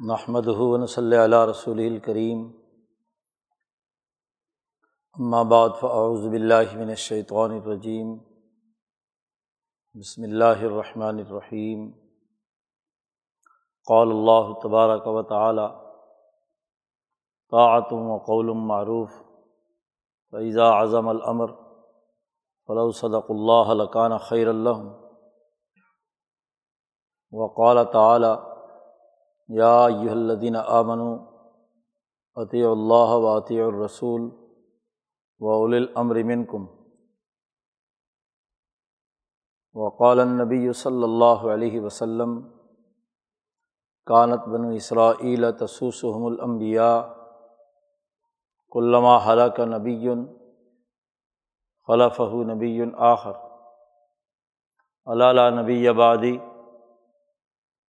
نحمد ہُون صلی اللہ رسول الکریم بعد فاعوذ باللہ من الشیطان الرجیم بسم اللہ الرحمن الرحیم قال اللہ تبارک و تعالی طاعت و قول معروف. فیضا اعظم العمر فلو صدق اللہ لکان خیر الحم وقال تعلیٰ یا یہ الدین آمن عطی اللہ و عطی الرسول و اول منکم. وقال النبی صلی اللہ علیہ وسلم، کانت بن اسرائیل تسوسحم الانبیاء علامہ حلق نبی خلف نبی آخر. علالہ نبی آبادی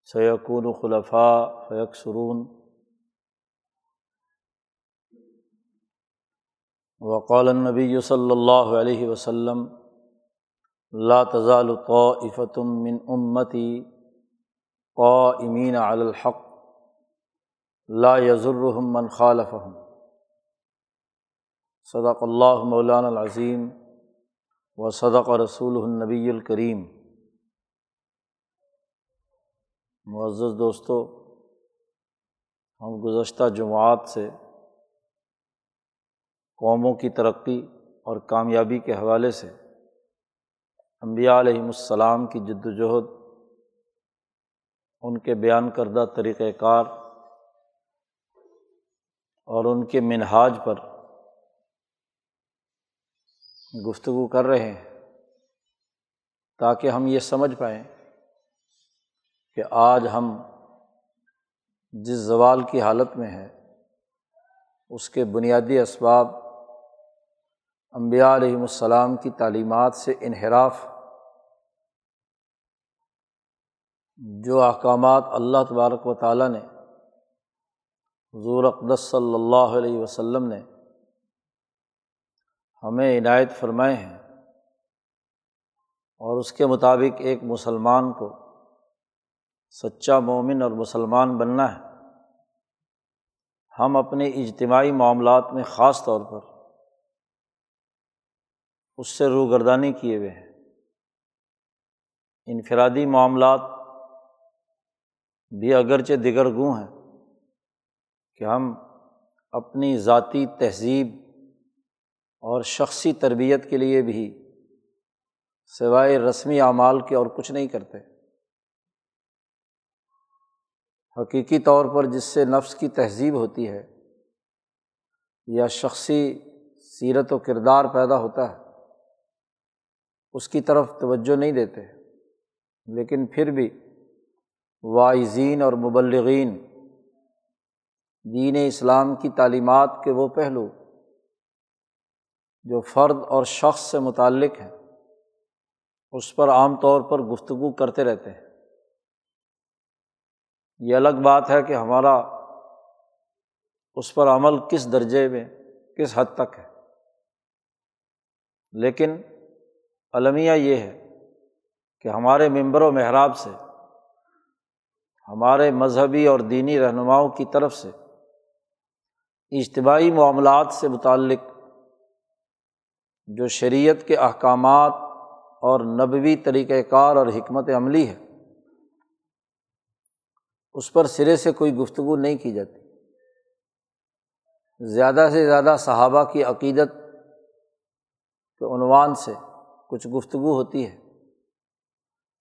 سیقون خلفاء فیق سرون وقال النبی صلی اللہ علیہ وسلم لا تزال طائفة من امتی قائمین علی الحق لا یضرهم من خالفهم صدق اللہ مولانا العظیم و صدق رسول النبی الکریم معزز دوستوں ہم گزشتہ جماعت سے قوموں کی ترقی اور کامیابی کے حوالے سے امبیا علیہم السلام کی جد وجہد ان کے بیان کردہ طریقۂ کار اور ان کے منہاج پر گفتگو کر رہے ہیں تاکہ ہم یہ سمجھ پائیں کہ آج ہم جس زوال کی حالت میں ہیں، اس کے بنیادی اسباب امبیا علیہم السلام کی تعلیمات سے انحراف، جو احکامات اللہ تبارک و تعالیٰ نے، حضور اقدس صلی اللہ علیہ وسلم نے ہمیں عنایت فرمائے ہیں اور اس کے مطابق ایک مسلمان کو سچا مومن اور مسلمان بننا ہے۔ ہم اپنے اجتماعی معاملات میں خاص طور پر اس سے روگردانی کیے ہوئے ہیں۔ انفرادی معاملات بھی اگرچہ دیگر گوں ہیں کہ ہم اپنی ذاتی تہذیب اور شخصی تربیت کے لیے بھی سوائے رسمی اعمال کے اور کچھ نہیں کرتے۔ حقیقی طور پر جس سے نفس کی تہذیب ہوتی ہے یا شخصی سیرت و کردار پیدا ہوتا ہے، اس کی طرف توجہ نہیں دیتے۔ لیکن پھر بھی واعظین اور مبلغین دین اسلام کی تعلیمات کے وہ پہلو جو فرد اور شخص سے متعلق ہیں، اس پر عام طور پر گفتگو کرتے رہتے ہیں۔ یہ الگ بات ہے کہ ہمارا اس پر عمل کس درجے میں، کس حد تک ہے۔ لیکن المیہ یہ ہے کہ ہمارے ممبر و محراب سے، ہمارے مذہبی اور دینی رہنماؤں کی طرف سے، اجتماعی معاملات سے متعلق جو شریعت کے احکامات اور نبوی طریقۂ کار اور حکمت عملی ہے اس پر سرے سے کوئی گفتگو نہیں کی جاتی۔ زیادہ سے زیادہ صحابہ کی عقیدت کے عنوان سے کچھ گفتگو ہوتی ہے۔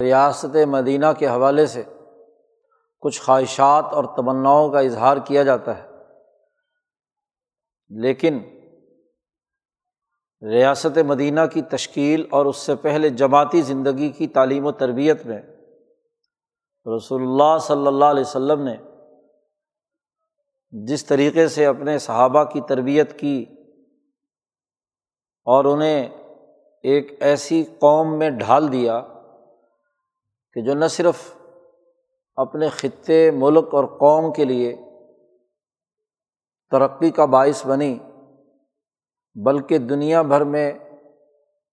ریاست مدینہ کے حوالے سے کچھ خواہشات اور تمناؤں کا اظہار کیا جاتا ہے۔ لیکن ریاست مدینہ کی تشکیل اور اس سے پہلے جماعتی زندگی کی تعلیم و تربیت میں رسول اللہ صلی اللہ علیہ وسلم نے جس طریقے سے اپنے صحابہ کی تربیت کی اور انہیں ایک ایسی قوم میں ڈھال دیا کہ جو نہ صرف اپنے خطے ملک اور قوم کے لیے ترقی کا باعث بنی، بلکہ دنیا بھر میں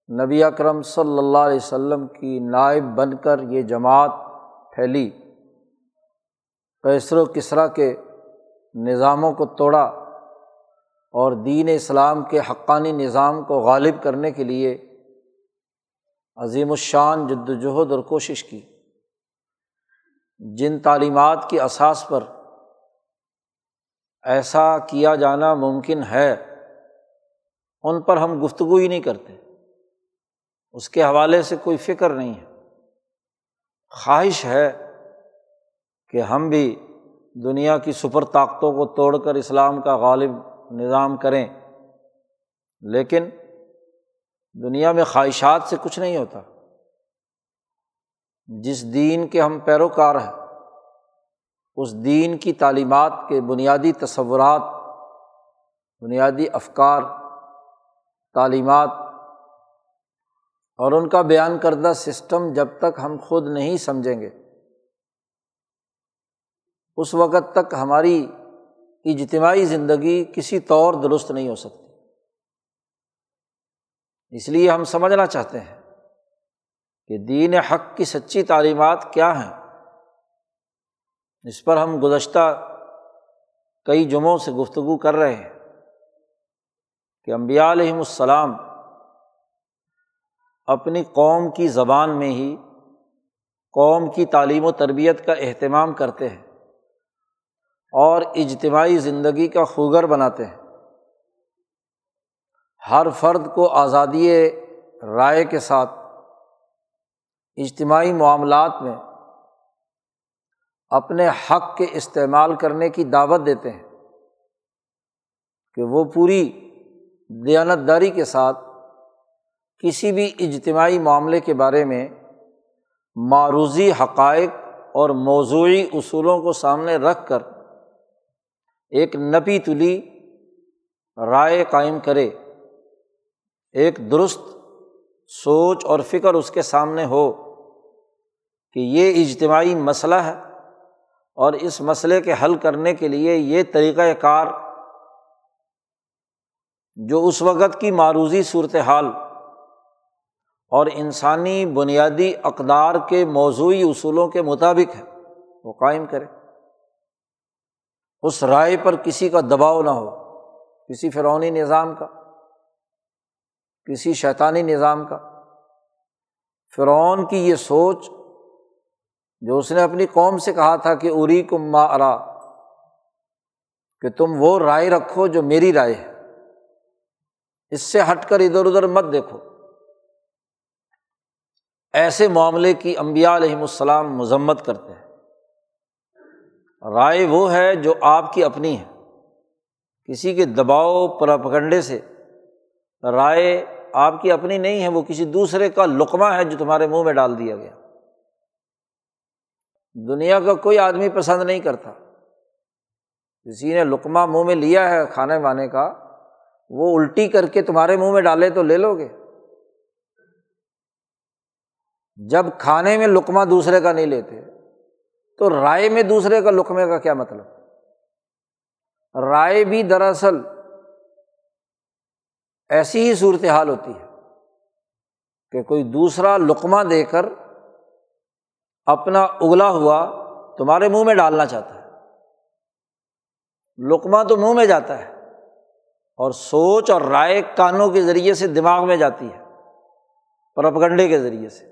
نبی اکرم صلی اللہ علیہ وسلم کی نائب بن کر یہ جماعت پھیلی۔ کیسر و کسرا کے نظاموں کو توڑا اور دین اسلام کے حقانی نظام کو غالب کرنے کے لیے عظیم الشان، جد وجہد اور کوشش کی۔ جن تعلیمات کی اساس پر ایسا کیا جانا ممکن ہے، ان پر ہم گفتگو ہی نہیں کرتے۔ اس کے حوالے سے کوئی فکر نہیں ہے۔ خواہش ہے کہ ہم بھی دنیا کی سپر طاقتوں کو توڑ کر اسلام کا غالب نظام کریں، لیکن دنیا میں خواہشات سے کچھ نہیں ہوتا۔ جس دین کے ہم پیروکار ہیں، اس دین کی تعلیمات کے بنیادی تصورات، بنیادی افکار، تعلیمات اور ان کا بیان کردہ سسٹم جب تک ہم خود نہیں سمجھیں گے۔ اس وقت تک ہماری اجتماعی زندگی کسی طور درست نہیں ہو سکتی۔ اس لیے ہم سمجھنا چاہتے ہیں کہ دین حق کی سچی تعلیمات کیا ہیں۔ اس پر ہم گزشتہ کئی جمعوں سے گفتگو کر رہے ہیں کہ امبیا علیہم السلام اپنی قوم کی زبان میں ہی قوم کی تعلیم و تربیت کا اہتمام کرتے ہیں اور اجتماعی زندگی کا خوگر بناتے ہیں۔ ہر فرد کو آزادی رائے کے ساتھ اجتماعی معاملات میں اپنے حق کے استعمال کرنے کی دعوت دیتے ہیں کہ وہ پوری دیانت داری کے ساتھ کسی بھی اجتماعی معاملے کے بارے میں معروضی حقائق اور موضوعی اصولوں کو سامنے رکھ کر ایک نپی تلی رائے قائم کرے، ایک درست سوچ اور فکر اس کے سامنے ہو کہ یہ اجتماعی مسئلہ ہے اور اس مسئلے کے حل کرنے کے لیے یہ طریقۂ کار جو اس وقت کی معروضی صورت حال اور انسانی بنیادی اقدار کے موضوعی اصولوں کے مطابق ہے، وہ قائم کرے۔ اس رائے پر کسی کا دباؤ نہ ہو، کسی فرونی نظام کا، کسی شیطانی نظام کا۔ فرعون کی یہ سوچ جو اس نے اپنی قوم سے کہا تھا کہ اری کم ما ارا، کہ تم وہ رائے رکھو جو میری رائے ہے۔ اس سے ہٹ کر ادھر ادھر مت دیکھو۔ ایسے معاملے کی امبیا علیہم السلام مذمت کرتے ہیں۔ رائے وہ ہے جو آپ کی اپنی ہے۔ کسی کے دباؤ پراپگنڈے سے رائے آپ کی اپنی نہیں ہے، وہ کسی دوسرے کا لقمہ ہے جو تمہارے منہ میں ڈال دیا گیا۔ دنیا کا کوئی آدمی پسند نہیں کرتا۔ کسی نے لقمہ منہ میں لیا ہے کھانے وانے کا، وہ الٹی کر کے تمہارے منہ میں ڈالے تو لے لو گے۔ جب کھانے میں لقمہ دوسرے کا نہیں لیتے، تو رائے میں دوسرے کا لقمے کا کیا مطلب؟ رائے بھی دراصل ایسی ہی صورت حال ہوتی ہے کہ کوئی دوسرا لقمہ دے کر اپنا اگلا ہوا تمہارے منہ میں ڈالنا چاہتا ہے۔ لقمہ تو منہ میں جاتا ہے اور سوچ اور رائے کانوں کے ذریعے سے دماغ میں جاتی ہے پرپگنڈے کے ذریعے سے۔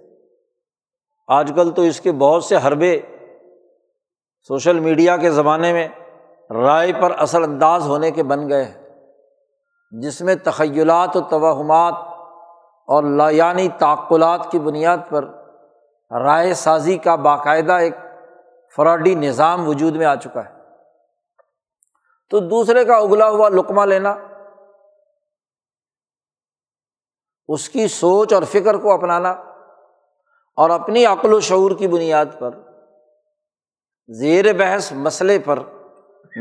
آج کل تو اس کے بہت سے حربے سوشل میڈیا کے زمانے میں رائے پر اثر انداز ہونے کے بن گئے ہیں، جس میں تخیلات و توہمات اور لایانی تعقلات کی بنیاد پر رائے سازی کا باقاعدہ ایک فراڈی نظام وجود میں آ چکا ہے۔ تو دوسرے کا اگلا ہوا لقمہ لینا، اس کی سوچ اور فکر کو اپنانا۔ اور اپنی عقل و شعور کی بنیاد پر، زیر بحث مسئلے پر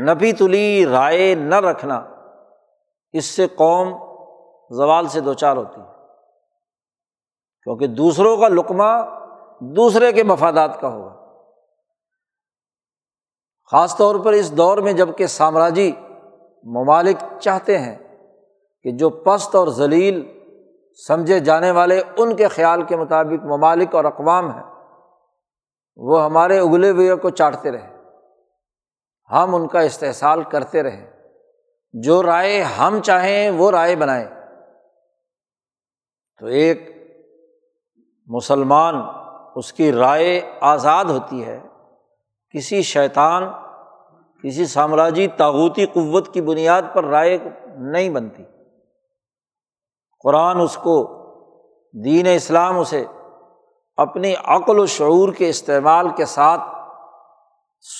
نبی تلی رائے نہ رکھنا، اس سے قوم زوال سے دو چار ہوتی ہے۔ کیونکہ دوسروں کا لقمہ دوسرے کے مفادات کا ہوگا۔ خاص طور پر اس دور میں جبکہ سامراجی ممالک چاہتے ہیں کہ جو پست اور ذلیل سمجھے جانے والے ان کے خیال کے مطابق ممالک اور اقوام ہیں، وہ ہمارے اگلے ہوئے کو چاٹتے رہے۔ ہم ان کا استحصال کرتے رہیں جو رائے ہم چاہیں وہ رائے بنائیں۔ تو ایک مسلمان اس کی رائے آزاد ہوتی ہے۔ کسی شیطان، کسی سامراجی تاغوتی قوت کی بنیاد پر رائے نہیں بنتی۔ قرآن اس کو دین اسلام اسے اپنی عقل و شعور کے استعمال کے ساتھ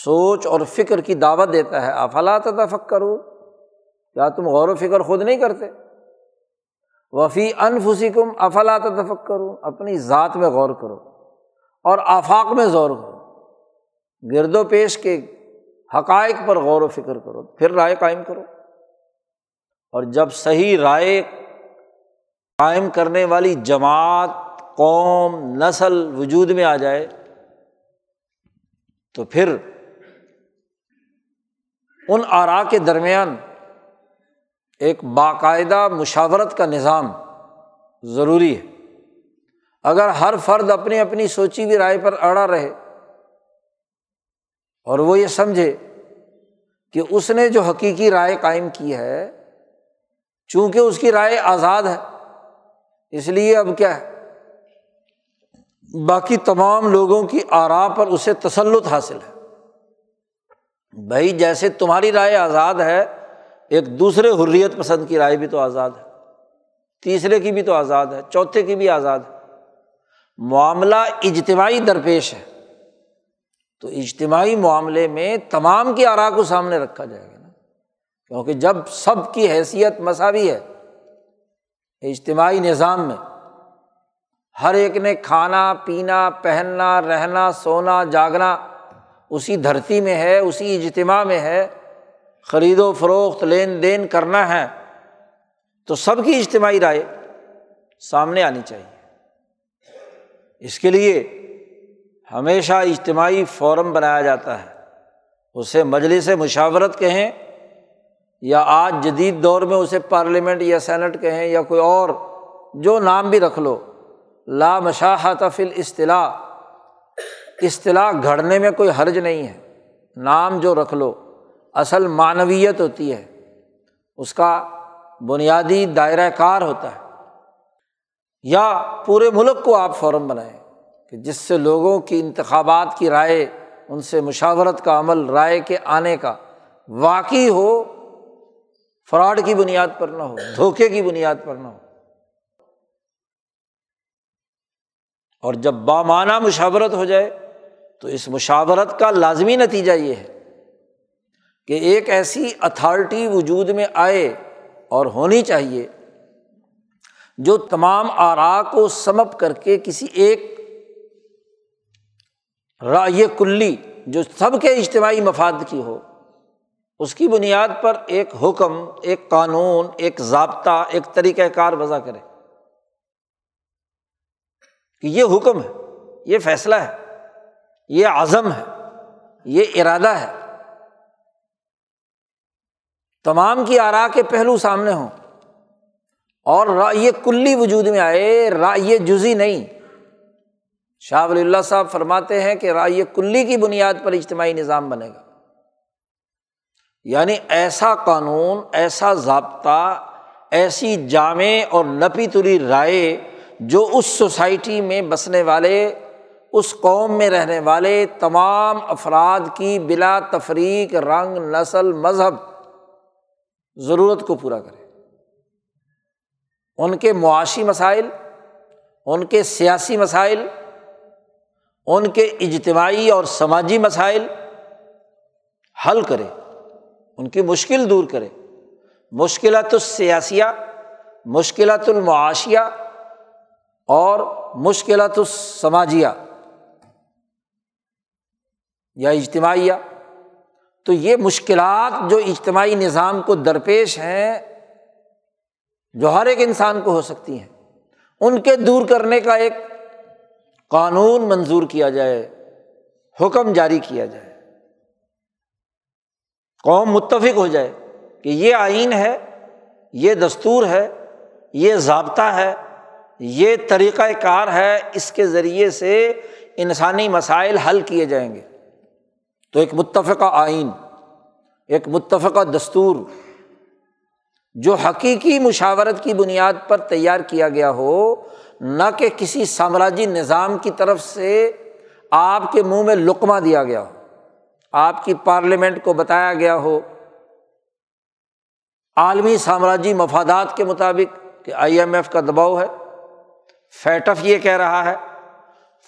سوچ اور فکر کی دعوت دیتا ہے۔ افلا تفک کرو کیا تم غور و فکر خود نہیں کرتے؟ وفی انفسی کم افلا تفک کرو اپنی ذات میں غور کرو اور آفاق میں زور کرو۔ گرد و پیش کے حقائق پر غور و فکر کرو، پھر رائے قائم کرو۔ اور جب صحیح رائے قائم کرنے والی جماعت، قوم، نسل وجود میں آ جائے تو پھر ان آرا کے درمیان ایک باقاعدہ مشاورت کا نظام ضروری ہے۔ اگر ہر فرد اپنی اپنی سوچی ہوئی رائے پر اڑا رہے اور وہ یہ سمجھے کہ اس نے جو حقیقی رائے قائم کی ہے، چونکہ اس کی رائے آزاد ہے۔ اس لیے اب کیا ہے؟ باقی تمام لوگوں کی آرا پر اسے تسلط حاصل ہے۔ بھائی جیسے تمہاری رائے آزاد ہے، ایک دوسرے حریت پسند کی رائے بھی تو آزاد ہے۔ تیسرے کی بھی تو آزاد ہے، چوتھے کی بھی آزاد ہے۔ معاملہ اجتماعی درپیش ہے۔ تو اجتماعی معاملے میں تمام کی آرا کو سامنے رکھا جائے گا نا۔ کیونکہ جب سب کی حیثیت مساوی ہے اجتماعی نظام میں ہر ایک نے کھانا، پینا، پہننا، رہنا، سونا، جاگنا اسی دھرتی میں ہے، اسی اجتماع میں ہے، خرید و فروخت، لین دین کرنا ہے، تو سب کی اجتماعی رائے سامنے آنی چاہیے۔ اس کے لیے ہمیشہ اجتماعی فورم بنایا جاتا ہے۔ اسے مجلس مشاورت کہیں یا آج جدید دور میں اسے پارلیمنٹ یا سینٹ کہیں یا کوئی اور، جو نام بھی رکھ لو۔ لا مشاحت فل اصطلاح اصطلاح گھڑنے میں کوئی حرج نہیں ہے۔ نام جو رکھ لو، اصل معنویت ہوتی ہے۔ اس کا بنیادی دائرۂ کار ہوتا ہے۔ یا پورے ملک کو آپ فورم بنائیں کہ جس سے لوگوں کی انتخابات کی رائے، ان سے مشاورت کا عمل، رائے کے آنے کا واقعی ہو فراڈ کی بنیاد پر نہ ہو، دھوکے کی بنیاد پر نہ ہو۔ اور جب بامانہ مشاورت ہو جائے تو اس مشاورت کا لازمی نتیجہ یہ ہے کہ ایک ایسی اتھارٹی وجود میں آئے اور ہونی چاہیے جو تمام آرا کو سمپ کر کے کسی ایک رائے کلی جو سب کے اجتماعی مفاد کی ہو اس کی بنیاد پر ایک حکم، ایک قانون، ایک ضابطہ، ایک طریقۂ کار وضع کرے۔ کہ یہ حکم ہے، یہ فیصلہ ہے، یہ عزم ہے، یہ ارادہ ہے۔ تمام کی آرا کے پہلو سامنے ہوں۔ اور رائے کلی وجود میں آئے، رائے جزی نہیں۔ شاہ ولی اللہ صاحب فرماتے ہیں کہ رائے کلی کی بنیاد پر اجتماعی نظام بنے گا۔ یعنی ایسا قانون، ایسا ضابطہ، ایسی جامع اور نپی تری رائے جو اس سوسائٹی میں بسنے والے، اس قوم میں رہنے والے تمام افراد کی بلا تفریق، رنگ، نسل، مذہب ضرورت کو پورا کرے۔ ان کے معاشی مسائل، ان کے سیاسی مسائل، ان کے اجتماعی اور سماجی مسائل حل کرے۔ ان کی مشکل دور کرے۔ مشکلات السیاسیہ، مشکلات المعاشیہ اور مشکلات السماجیہ یا اجتماعیہ۔ تو یہ مشکلات جو اجتماعی نظام کو درپیش ہیں، جو ہر ایک انسان کو ہو سکتی ہیں، ان کے دور کرنے کا ایک قانون منظور کیا جائے، حکم جاری کیا جائے۔ قوم متفق ہو جائے کہ یہ آئین ہے، یہ دستور ہے، یہ ضابطہ ہے، یہ طریقۂ کار ہے، اس کے ذریعے سے انسانی مسائل حل کیے جائیں گے۔ تو ایک متفقہ آئین، ایک متفقہ دستور جو حقیقی مشاورت کی بنیاد پر تیار کیا گیا ہو، نہ کہ کسی سامراجی نظام کی طرف سے آپ کے منہ میں لقمہ دیا گیا ہو۔ آپ کی پارلیمنٹ کو بتایا گیا ہو، عالمی سامراجی مفادات کے مطابق کہ آئی ایم ایف کا دباؤ ہے۔ فیٹف یہ کہہ رہا ہے،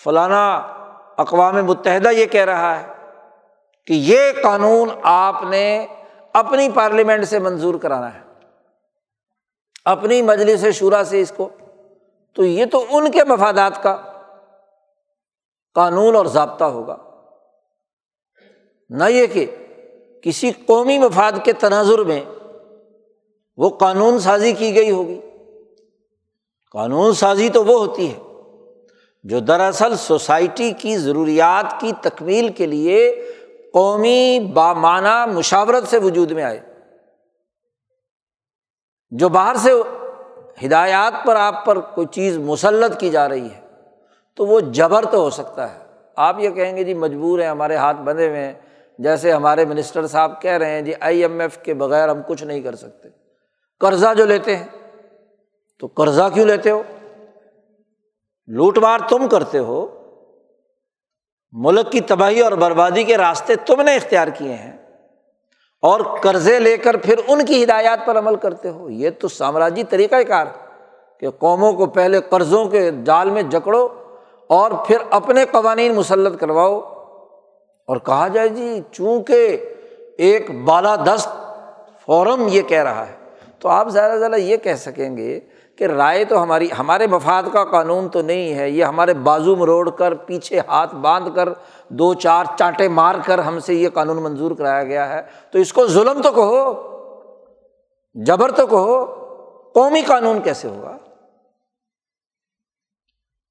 فلانا اقوام متحدہ یہ کہہ رہا ہے کہ یہ قانون آپ نے اپنی پارلیمنٹ سے منظور کرانا ہے، اپنی مجلس شورا سے اس کو۔ تو یہ تو ان کے مفادات کا قانون اور ضابطہ ہوگا۔ نہ یہ کہ کسی قومی مفاد کے تناظر میں وہ قانون سازی کی گئی ہوگی۔ قانون سازی تو وہ ہوتی ہے جو دراصل سوسائٹی کی ضروریات کی تکمیل کے لیے قومی بامانہ مشاورت سے وجود میں آئے۔ جو باہر سے ہدایات پر آپ پر کوئی چیز مسلط کی جا رہی ہے تو وہ جبر تو ہو سکتا ہے۔ آپ یہ کہیں گے جی مجبور ہیں، ہمارے ہاتھ بندھے ہوئے ہیں۔ جیسے ہمارے منسٹر صاحب کہہ رہے ہیں جی آئی ایم ایف کے بغیر ہم کچھ نہیں کر سکتے۔ قرضہ جو لیتے ہیں، تو قرضہ کیوں لیتے ہو؟ لوٹ مار تم کرتے ہو۔ ملک کی تباہی اور بربادی کے راستے تم نے اختیار کیے ہیں۔ اور قرضے لے کر پھر ان کی ہدایات پر عمل کرتے ہو۔ یہ تو سامراجی طریقۂ کار کہ قوموں کو پہلے قرضوں کے جال میں جکڑو اور پھر اپنے قوانین مسلط کرواؤ۔ اور کہا جائے جی چونکہ ایک بالادست فورم یہ کہہ رہا ہے، تو آپ زیادہ زیادہ یہ کہہ سکیں گے کہ رائے تو ہماری، ہمارے مفاد کا قانون تو نہیں ہے، یہ ہمارے بازو مروڑ کر، پیچھے ہاتھ باندھ کر، دو چار چانٹے مار کر ہم سے یہ قانون منظور کرایا گیا ہے۔ تو اس کو ظلم تو کہو، جبر تو کہو، قومی قانون کیسے ہوگا؟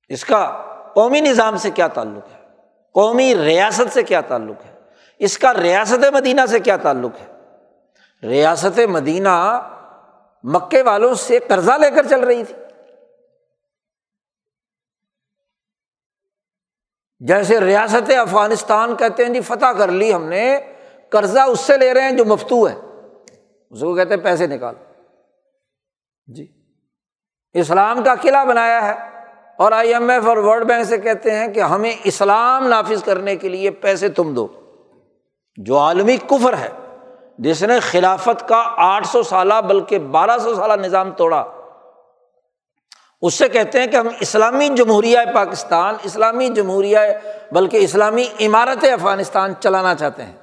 اس کا قومی نظام سے کیا تعلق ہے؟ قومی ریاست سے کیا تعلق ہے؟ اس کا ریاست مدینہ سے کیا تعلق ہے؟ ریاست مدینہ مکے والوں سے قرضہ لے کر چل رہی تھی۔ جیسے ریاست افغانستان کہتے ہیں جی فتح کر لی ہم نے، قرضہ اس سے لے رہے ہیں جو مفتو ہے۔ اس کو کہتے ہیں پیسے نکال۔ جی۔ اسلام کا قلعہ بنایا ہے۔ اور آئی ایم ایف اور ورلڈ بینک سے کہتے ہیں کہ ہمیں اسلام نافذ کرنے کے لیے پیسے تم دو۔ جو عالمی کفر ہے، جس نے خلافت کا آٹھ سو سالہ بلکہ بارہ سو سالہ نظام توڑا، اس سے کہتے ہیں کہ ہم اسلامی جمہوریہ پاکستان، اسلامی جمہوریہ بلکہ اسلامی عمارت افغانستان چلانا چاہتے ہیں۔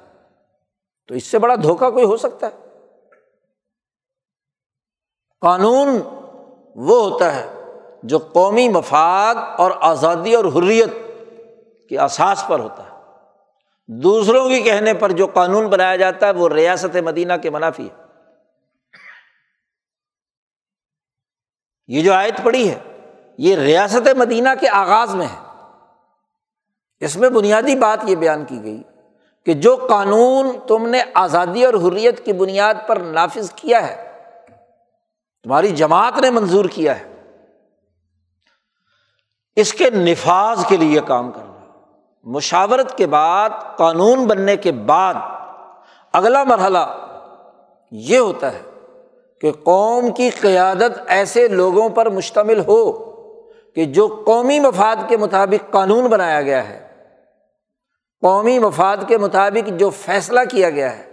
تو اس سے بڑا دھوکہ کوئی ہو سکتا ہے؟ قانون وہ ہوتا ہے جو قومی مفاد اور آزادی اور حریت کے احساس پر ہوتا ہے۔ دوسروں کے کہنے پر جو قانون بنایا جاتا ہے وہ ریاست مدینہ کے منافی ہے۔ یہ جو آیت پڑی ہے، یہ ریاست مدینہ کے آغاز میں ہے۔ اس میں بنیادی بات یہ بیان کی گئی کہ جو قانون تم نے آزادی اور حریت کی بنیاد پر نافذ کیا ہے، تمہاری جماعت نے منظور کیا ہے۔ اس کے نفاذ کے لیے کام کرنا۔ مشاورت کے بعد، قانون بننے کے بعد، اگلا مرحلہ یہ ہوتا ہے کہ قوم کی قیادت ایسے لوگوں پر مشتمل ہو کہ جو قومی مفاد کے مطابق قانون بنایا گیا ہے، قومی مفاد کے مطابق جو فیصلہ کیا گیا ہے،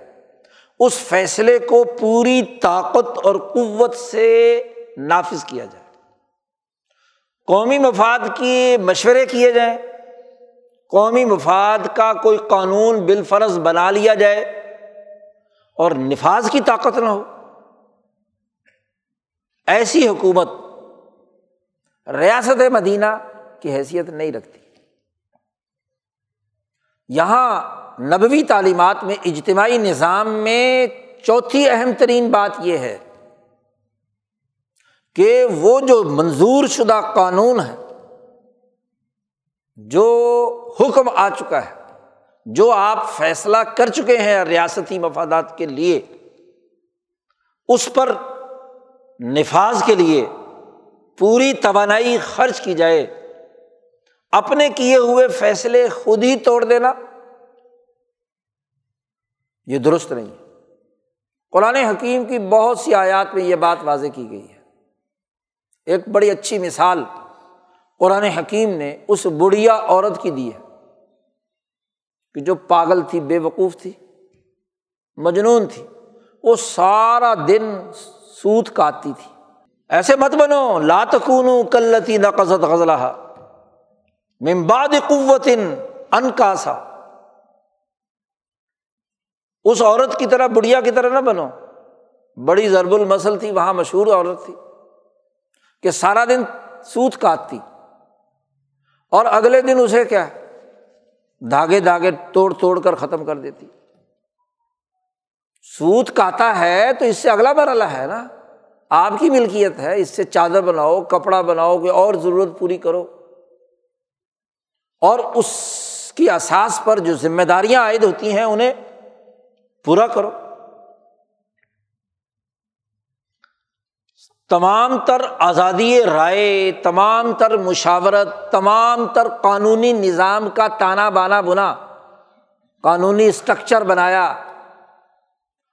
اس فیصلے کو پوری طاقت اور قوت سے نافذ کیا جائے۔ قومی مفاد کی مشورے کیے جائیں، قومی مفاد کا کوئی قانون بال فرض بنا لیا جائے اور نفاذ کی طاقت نہ ہو۔ ایسی حکومت ریاست مدینہ کی حیثیت نہیں رکھتی۔ یہاں نبوی تعلیمات میں اجتماعی نظام میں چوتھی اہم ترین بات یہ ہے کہ وہ جو منظور شدہ قانون ہے، جو حکم آ چکا ہے، جو آپ فیصلہ کر چکے ہیں ریاستی مفادات کے لیے، اس پر نفاذ کے لیے پوری توانائی خرچ کی جائے، اپنے کیے ہوئے فیصلے خود ہی توڑ دینا، یہ درست نہیں۔ قرآن حکیم کی بہت سی آیات میں یہ بات واضح کی گئی ہے۔ ایک بڑی اچھی مثال قرآن حکیم نے اس بڑھیا عورت کی دی ہے کہ جو پاگل تھی، بے وقوف تھی، مجنون تھی، وہ سارا دن سوت کاٹتی تھی۔ ایسے مت بنو لاتکون کلتی نقصت غزلہ ممباد قوت ان کا سا اس عورت کی طرح، بڑھیا کی طرح نہ بنو۔ بڑی ضرب المسل تھی، وہاں مشہور عورت تھی۔ کہ سارا دن سوت کاٹتی اور اگلے دن اسے کیا دھاگے دھاگے توڑ توڑ کر ختم کر دیتی۔ سوت کاتا ہے تو اس سے اگلا مرحلہ ہے نا۔ آپ کی ملکیت ہے، اس سے چادر بناؤ، کپڑا بناؤ، کوئی اور ضرورت پوری کرو۔ اور اس کی احساس پر جو ذمہ داریاں عائد ہوتی ہیں انہیں پورا کرو۔ تمام تر آزادی رائے، تمام تر مشاورت، تمام تر قانونی نظام کا تانا بانا بنا، قانونی اسٹرکچر بنایا۔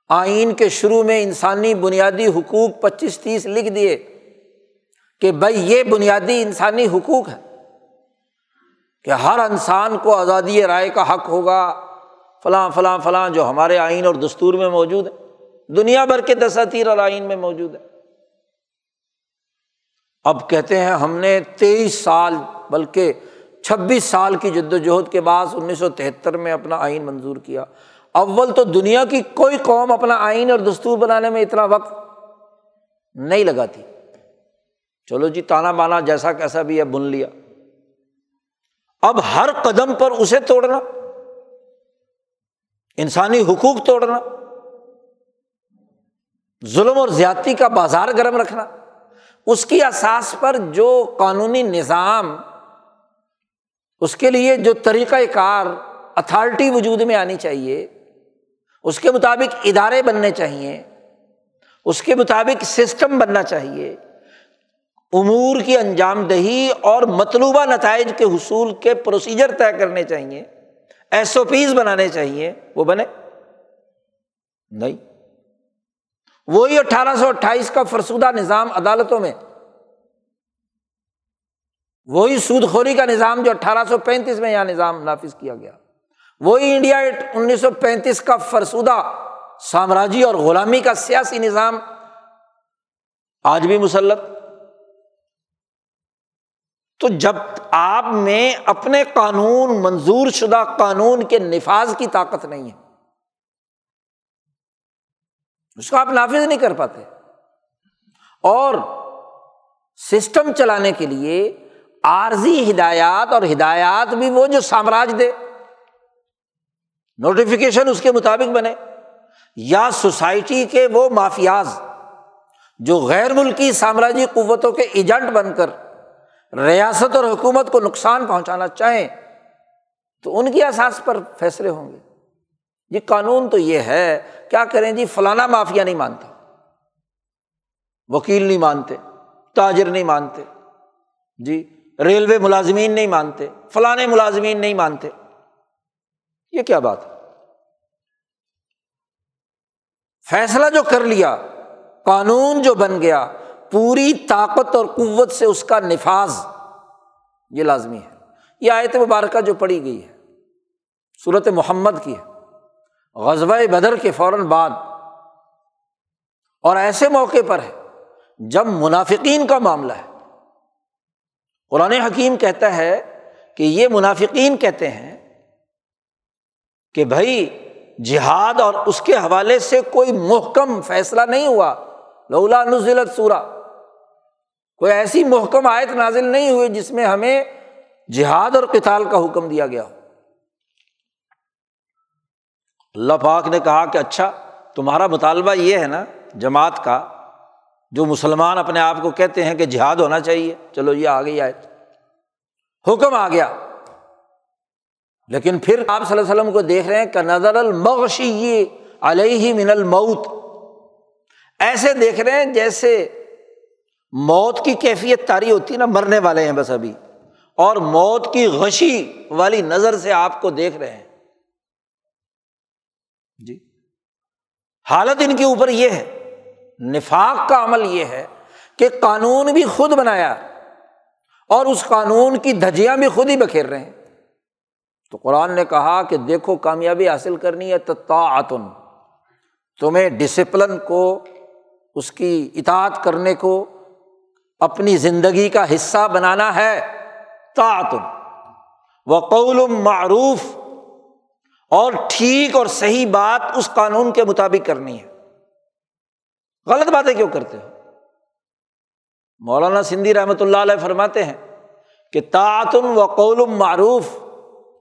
آئین کے شروع میں انسانی بنیادی حقوق پچیس تیس لکھ دیے کہ بھائی یہ بنیادی انسانی حقوق ہے کہ ہر انسان کو آزادی رائے کا حق ہوگا، فلاں فلاں فلاں جو ہمارے آئین اور دستور میں موجود ہے دنیا بھر کے دساتیر اور آئین میں موجود ہے اب کہتے ہیں ہم نے تیئیس سال، بلکہ چھبیس سال کی جد وجہد کے بعد انیس سو تہتر میں اپنا آئین منظور کیا۔ اول تو دنیا کی کوئی قوم اپنا آئین اور دستور بنانے میں اتنا وقت نہیں لگاتی۔ چلو جی تانا بانا جیسا کیسا بھی ہے، بن لیا۔ اب ہر قدم پر اسے توڑنا، انسانی حقوق توڑنا، ظلم اور زیادتی کا بازار گرم رکھنا۔ اس کی اساس پر جو قانونی نظام، اس کے لیے جو طریقۂ کار اتھارٹی وجود میں آنی چاہیے، اس کے مطابق ادارے بننے چاہیے، اس کے مطابق سسٹم بننا چاہیے، امور کی انجام دہی اور مطلوبہ نتائج کے حصول کے پروسیجر طے کرنے چاہیے ایس او پیز بنانے چاہیے، وہ بنے؟ نہیں۔ وہی اٹھارہ سو اٹھائیس کا فرسودہ نظام عدالتوں میں۔ وہی سود خوری کا نظام جو اٹھارہ سو پینتیس میں یہاں نظام نافذ کیا گیا۔ وہی انڈیا انیس سو پینتیس کا فرسودہ سامراجی اور غلامی کا سیاسی نظام۔ آج بھی مسلط۔ تو جب آپ میں اپنے قانون منظور شدہ قانون کے نفاذ کی طاقت نہیں ہے اس کو آپ نافذ نہیں کر پاتے۔ اور سسٹم چلانے کے لیے عارضی ہدایات اور ہدایات بھی وہ جو سامراج دے۔ نوٹیفیکیشن اس کے مطابق بنے۔ یا سوسائٹی کے وہ مافیاز جو غیر ملکی سامراجی قوتوں کے ایجنٹ بن کر ریاست اور حکومت کو نقصان پہنچانا چاہیں، تو ان کی احساس پر فیصلے ہوں گے۔ جی قانون تو یہ ہے کیا کریں جی؟ فلانا مافیا نہیں مانتا۔ وکیل نہیں مانتے، تاجر نہیں مانتے۔ جی ریلوے ملازمین نہیں مانتے، فلانے ملازمین نہیں مانتے۔ یہ کیا بات ہے؟ فیصلہ جو کر لیا، قانون جو بن گیا، پوری طاقت اور قوت سے اس کا نفاذ، یہ لازمی ہے۔ یہ آیت مبارکہ جو پڑھی گئی ہے صورت محمد کی ہے۔ غزبۂ بدر کے فوراً بعد۔ اور ایسے موقع پر ہے جب منافقین کا معاملہ ہے۔ قرآن حکیم کہتا ہے کہ یہ منافقین کہتے ہیں کہ بھائی جہاد اور اس کے حوالے سے کوئی محکم فیصلہ نہیں ہوا۔ لولا نزلت سورا کوئی ایسی محکم آیت نازل نہیں ہوئی جس میں ہمیں جہاد اور کتال کا حکم دیا گیا ہو۔ اللہ پاک نے کہا کہ اچھا تمہارا مطالبہ یہ ہے نا جماعت کا، جو مسلمان اپنے آپ کو کہتے ہیں کہ جہاد ہونا چاہیے، چلو یہ آ گئی آئے۔ حکم آ گیا۔ لیکن پھر آپ صلی اللہ علیہ وسلم کو دیکھ رہے ہیں کہ نظر المغشی علیہ من الموت ایسے دیکھ رہے ہیں جیسے موت کی کیفیت تاری ہوتی ہے نا، مرنے والے ہیں بس ابھی۔ اور موت کی غشی والی نظر سے آپ کو دیکھ رہے ہیں۔ حالت ان کے اوپر یہ ہے، نفاق کا عمل یہ ہے کہ قانون بھی خود بنایا اور اس قانون کی دھجیاں بھی خود ہی بکھیر رہے ہیں۔ تو قرآن نے کہا کہ دیکھو کامیابی حاصل کرنی ہے تو تعتن تمہیں ڈسپلن کو، اس کی اطاعت کرنے کو اپنی زندگی کا حصہ بنانا ہے تعتن وقول معروف اور ٹھیک اور صحیح بات اس قانون کے مطابق کرنی ہے۔ غلط باتیں کیوں کرتے ہو؟ مولانا سندھی رحمۃ اللہ علیہ فرماتے ہیں کہ تعتن و قول معروف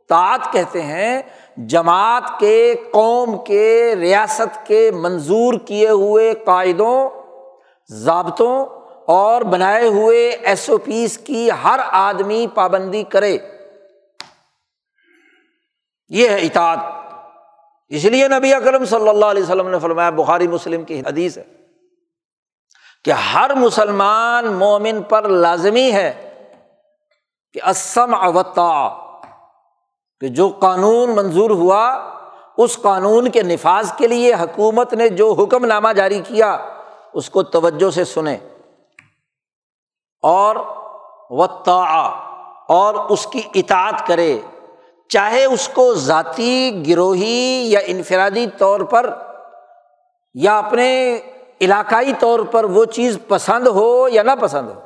تعت کہتے ہیں جماعت کے، قوم کے، ریاست کے منظور کیے ہوئے قاعدوں ضابطوں اور بنائے ہوئے ایس او پیز کی ہر آدمی پابندی کرے۔ یہ ہے اطاعت۔ اس لیے نبی اکرم صلی اللہ علیہ وسلم نے فرمایا، بخاری مسلم کی حدیث ہے کہ ہر مسلمان مومن پر لازمی ہے کہ اسم اوتا کہ جو قانون منظور ہوا، اس قانون کے نفاذ کے لیے حکومت نے جو حکم نامہ جاری کیا، اس کو توجہ سے سنیں۔ اور وطا اور اس کی اطاعت کرے چاہے اس کو ذاتی گروہی یا انفرادی طور پر یا اپنے علاقائی طور پر وہ چیز پسند ہو یا نہ پسند ہو،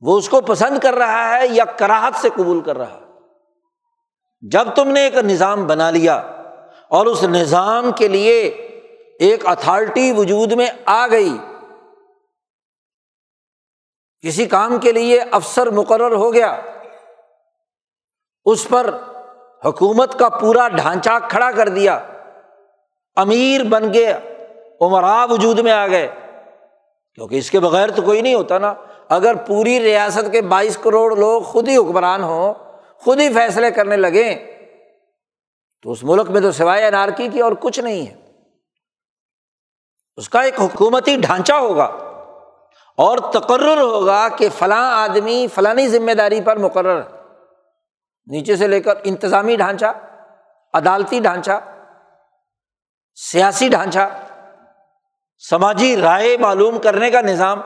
وہ اس کو پسند کر رہا ہے یا کراہت سے قبول کر رہا ہے۔ جب تم نے ایک نظام بنا لیا اور اس نظام کے لیے ایک اتھارٹی وجود میں آ گئی، کسی کام کے لیے افسر مقرر ہو گیا۔ اس پر حکومت کا پورا ڈھانچہ کھڑا کر دیا۔ امیر بن گیا عمرا وجود میں آ گئے۔ کیونکہ اس کے بغیر تو کوئی نہیں ہوتا نا۔ اگر پوری ریاست کے بائیس کروڑ لوگ خود ہی حکمران ہوں، خود ہی فیصلے کرنے لگیں، تو اس ملک میں تو سوائے انارکی کی اور کچھ نہیں ہے۔ اس کا ایک حکومتی ڈھانچہ ہوگا اور تقرر ہوگا کہ فلاں آدمی، فلانی ذمہ داری پر مقرر۔ ہے نیچے سے لے کر انتظامی ڈھانچہ، عدالتی ڈھانچہ، سیاسی ڈھانچہ، سماجی رائے معلوم کرنے کا نظام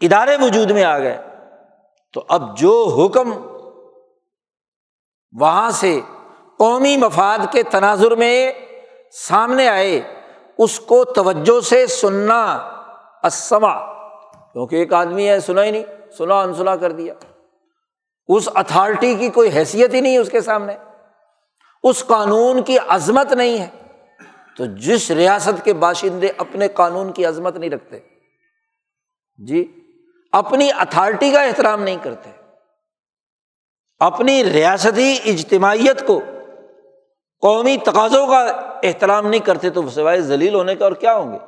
ادارے وجود میں آ گئے۔ تو اب جو حکم وہاں سے قومی مفاد کے تناظر میں سامنے آئے، اس کو توجہ سے سننا اسما کیونکہ ایک آدمی ہے، سنا ہی نہیں، سنا انسنا کر دیا۔ اس اتھارٹی کی کوئی حیثیت ہی نہیں اس کے سامنے۔ اس قانون کی عظمت نہیں ہے۔ تو جس ریاست کے باشندے اپنے قانون کی عظمت نہیں رکھتے جی اپنی اتھارٹی کا احترام نہیں کرتے، اپنی ریاستی اجتماعیت کو قومی تقاضوں کا احترام نہیں کرتے تو سوائے ذلیل ہونے کا اور کیا ہوں گے؟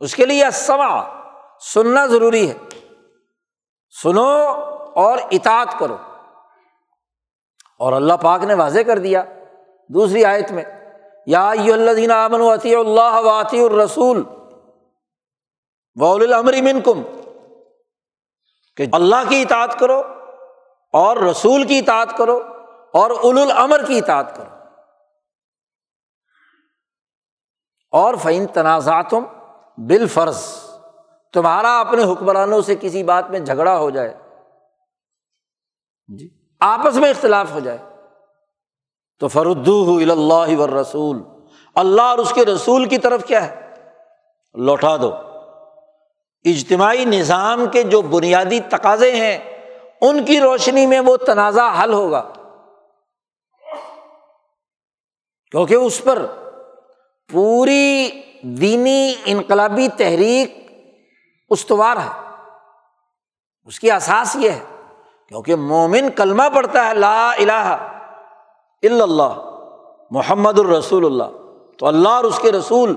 اس کے لیے سما سننا ضروری ہے۔ سنو اور اطاعت کرو۔ اور اللہ پاک نے واضح کر دیا دوسری آیت میں، یا اللہ امن وطی اللہ واطی الرسول من کم کہ اللہ کی اطاعت کرو اور رسول کی اطاعت کرو اور اول الامر کی اطاعت کرو۔ اور فعین تنازعاتم بالفرض، تمہارا اپنے حکمرانوں سے کسی بات میں جھگڑا ہو جائے۔ جی آپس میں اختلاف ہو جائے۔ تو فردو اللہ و رسول اللہ اور اس کے رسول کی طرف کیا ہے؟ لوٹا دو۔ اجتماعی نظام کے جو بنیادی تقاضے ہیں، ان کی روشنی میں وہ تنازع حل ہوگا۔ کیونکہ اس پر پوری دینی انقلابی تحریک استوار ہے۔ اس کی اساس یہ ہے۔ کیونکہ مومن کلمہ پڑتا ہے لا الہ الا اللہ، محمد الرسول اللہ۔ تو اللہ اور اس کے رسول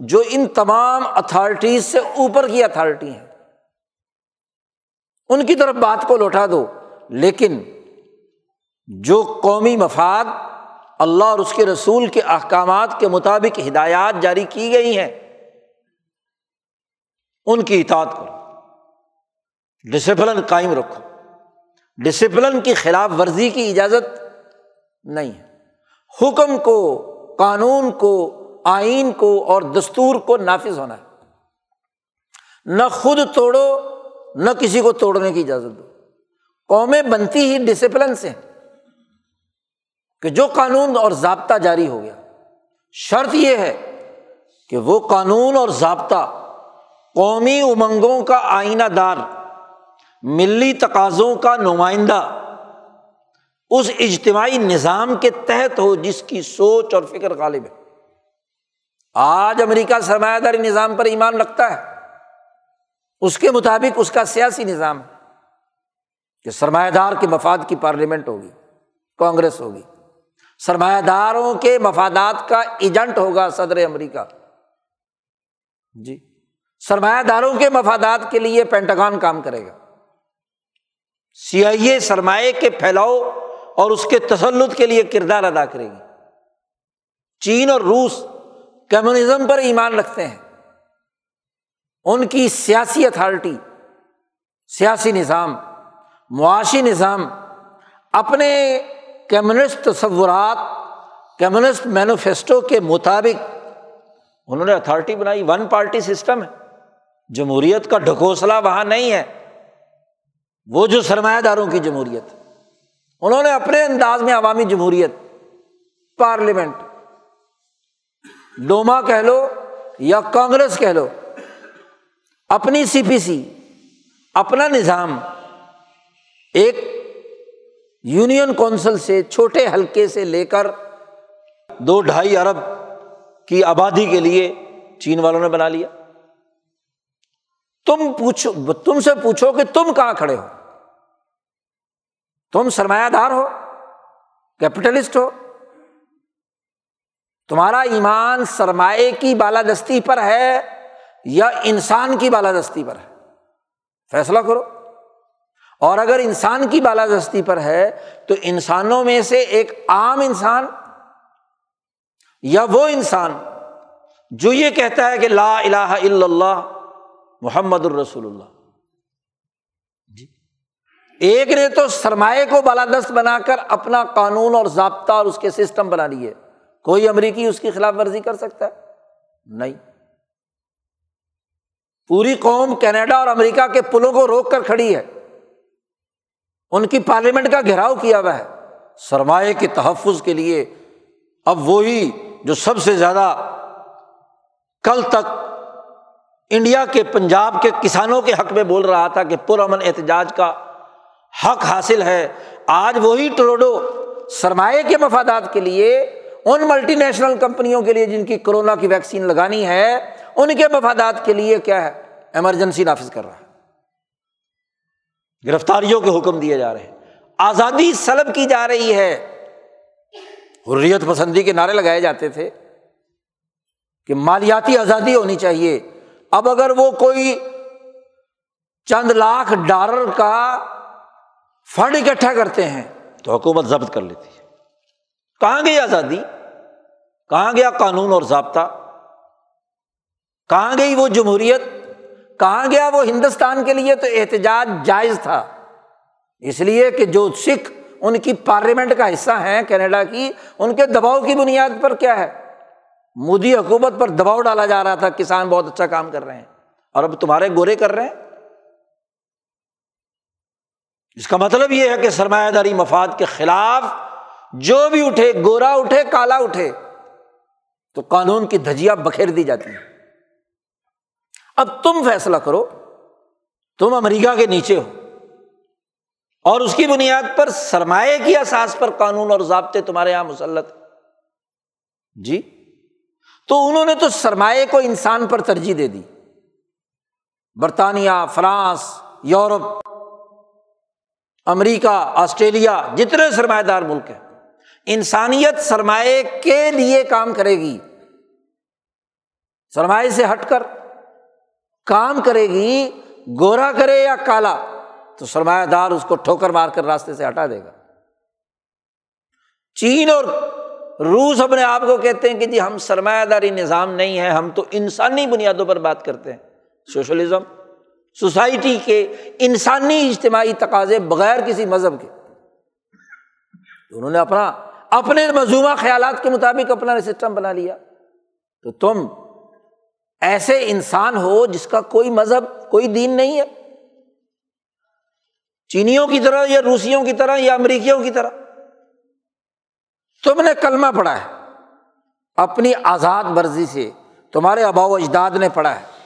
جو ان تمام اتھارٹیز سے اوپر کی اتھارٹی ہیں۔ ان کی طرف بات کو لوٹا دو، لیکن جو قومی مفاد اللہ اور اس کے رسول کے احکامات کے مطابق ہدایات جاری کی گئی ہیں، ان کی اطاعت کرو۔ ڈسپلن قائم رکھو۔ ڈسپلن کی خلاف ورزی کی اجازت نہیں ہے۔ حکم کو، قانون کو، آئین کو اور دستور کو نافذ ہونا ہے۔ نہ خود توڑو، نہ کسی کو توڑنے کی اجازت دو۔ قومیں بنتی ہی ڈسپلن سے کہ جو قانون اور ضابطہ جاری ہو گیا۔ شرط یہ ہے کہ وہ قانون اور ضابطہ قومی امنگوں کا آئینہ دار ملی تقاضوں کا نمائندہ، اس اجتماعی نظام کے تحت ہو جس کی سوچ اور فکر غالب ہے۔ آج امریکہ سرمایہ داری نظام پر ایمان رکھتا ہے۔ اس کے مطابق اس کا سیاسی نظام ہے کہ سرمایہ دار کے مفاد کی پارلیمنٹ ہوگی، کانگریس ہوگی۔ سرمایہ داروں کے مفادات کا ایجنٹ ہوگا صدر امریکہ۔ جی سرمایہ داروں کے مفادات کے لیے پینٹاگان کام کرے گا۔ سی آئی اے سرمایہ کے پھیلاؤ اور اس کے تسلط کے لیے کردار ادا کرے گی چین اور روس کمیونزم پر ایمان رکھتے ہیں۔ ان کی سیاسی اتھارٹی، سیاسی نظام، معاشی نظام، اپنے کمیونسٹ تصورات، کمیونسٹ مینوفیسٹو کے مطابق انہوں نے اتھارٹی بنائی۔ ون پارٹی سسٹم ہے۔ جمہوریت کا ڈھکوسلا وہاں نہیں ہے۔ وہ جو سرمایہ داروں کی جمہوریت انہوں نے اپنے انداز میں عوامی جمہوریت، پارلیمنٹ، ڈوما کہہ لو یا کانگریس کہہ لو، اپنی سی پی سی، اپنا نظام، ایک یونین کونسل سے چھوٹے حلقے سے لے کر دو ڈھائی ارب کی آبادی کے لیے چین والوں نے بنا لیا۔ تم پوچھو، تم سے پوچھو کہ تم کہاں کھڑے ہو؟ تم سرمایہ دار ہو کیپٹلسٹ ہو، تمہارا ایمان سرمایہ کی بالادستی پر ہے یا انسان کی بالادستی پر ہے؟ فیصلہ کرو۔ اور اگر انسان کی بالادستی پر ہے تو انسانوں میں سے ایک عام انسان یا وہ انسان جو یہ کہتا ہے کہ لا الہ الا اللہ محمد الرسول اللہ۔ ایک نے تو سرمایہ کو بالادست بنا کر اپنا قانون اور ضابطہ اور اس کے سسٹم بنا لیے۔ کوئی امریکی اس کی خلاف ورزی کر سکتا ہے؟ نہیں۔ پوری قوم کینیڈا اور امریکہ کے پلوں کو روک کر کھڑی ہے۔ ان کی پارلیمنٹ کا گھیراؤ کیا ہوا ہے۔ سرمایہ کے تحفظ کے لیے اب وہی جو سب سے زیادہ کل تک انڈیا کے پنجاب کے کسانوں کے حق میں بول رہا تھا کہ پرامن احتجاج کا حق حاصل ہے، آج وہی ٹروڈو سرمایہ کے مفادات کے لیے، ان ملٹی نیشنل کمپنیوں کے لیے جن کی کورونا کی ویکسین لگانی ہے، ان کے مفادات کے لیے کیا ہے؟ ایمرجنسی نافذ کر رہا ہے۔ گرفتاریوں کے حکم دیے جا رہے ہیں۔ آزادی سلب کی جا رہی ہے۔ حریت پسندی کے نعرے لگائے جاتے تھے کہ مالیاتی آزادی ہونی چاہیے۔ اب اگر وہ کوئی چند لاکھ ڈالر کا فنڈ اکٹھا کرتے ہیں۔ تو حکومت ضبط کر لیتی ہے۔ کہاں گئی آزادی؟ کہاں گیا قانون اور ضابطہ؟ کہاں گئی وہ جمہوریت؟ کہاں گیا وہ ہندوستان کے لیے تو احتجاج جائز تھا۔ اس لیے کہ جو سکھ ان کی پارلیمنٹ کا حصہ ہیں کینیڈا کی، ان کے دباؤ کی بنیاد پر کیا ہے؟ مودی حکومت پر دباؤ ڈالا جا رہا تھا، کسان بہت اچھا کام کر رہے ہیں۔ اور اب تمہارے گورے کر رہے ہیں۔ اس کا مطلب یہ ہے کہ سرمایہ داری مفاد کے خلاف جو بھی اٹھے، گورا اٹھے، کالا اٹھے، تو قانون کی دھجیا بکھیر دی جاتی ہے اب تم فیصلہ کرو، تم امریکہ کے نیچے ہو اور اس کی بنیاد پر سرمایہ کی احساس پر قانون اور ضابطے تمہارے یہاں مسلط جی؟ تو انہوں نے تو سرمایہ کو انسان پر ترجیح دے دی۔ برطانیہ، فرانس، یورپ۔ امریکہ، آسٹریلیا، جتنے سرمایہ دار ملک ہیں، انسانیت سرمایہ کے لیے کام کرے گی۔ سرمایہ سے ہٹ کر کام کرے گی، گورا کرے یا کالا، تو سرمایہ دار اس کو ٹھوکر مار کر راستے سے ہٹا دے گا۔ چین اور روس اپنے آپ کو کہتے ہیں کہ جی ہم سرمایہ داری نظام نہیں ہے ہم تو انسانی بنیادوں پر بات کرتے ہیں۔ سوشلزم سوسائٹی کے انسانی اجتماعی تقاضے بغیر کسی مذہب کے۔ انہوں نے اپنا، اپنے مضموعہ خیالات کے مطابق اپنا سسٹم بنا لیا۔ تو تم ایسے انسان ہو جس کا کوئی مذہب، کوئی دین نہیں ہے۔ چینیوں کی طرح یا روسیوں کی طرح یا امریکیوں کی طرح۔ تم نے کلمہ پڑھا ہے۔ اپنی آزاد مرضی سے تمہارے ابا و اجداد نے پڑھا ہے۔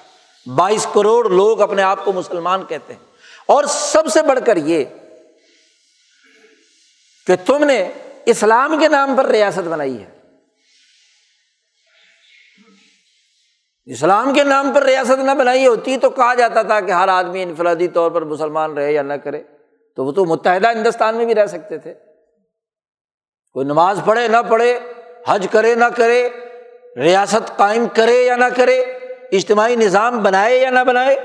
بائیس کروڑ لوگ اپنے آپ کو مسلمان کہتے ہیں۔ اور سب سے بڑھ کر یہ کہ تم نے اسلام کے نام پر ریاست بنائی ہے۔ اسلام کے نام پر ریاست نہ بنائی ہوتی تو کہا جاتا تھا کہ ہر آدمی انفرادی طور پر مسلمان رہے یا نہ کرے۔ تو وہ تو متحدہ ہندوستان میں بھی رہ سکتے تھے۔ کوئی نماز پڑھے نہ پڑھے، حج کرے نہ کرے، ریاست قائم کرے یا نہ کرے اجتماعی نظام بنائے یا نہ بنائے؟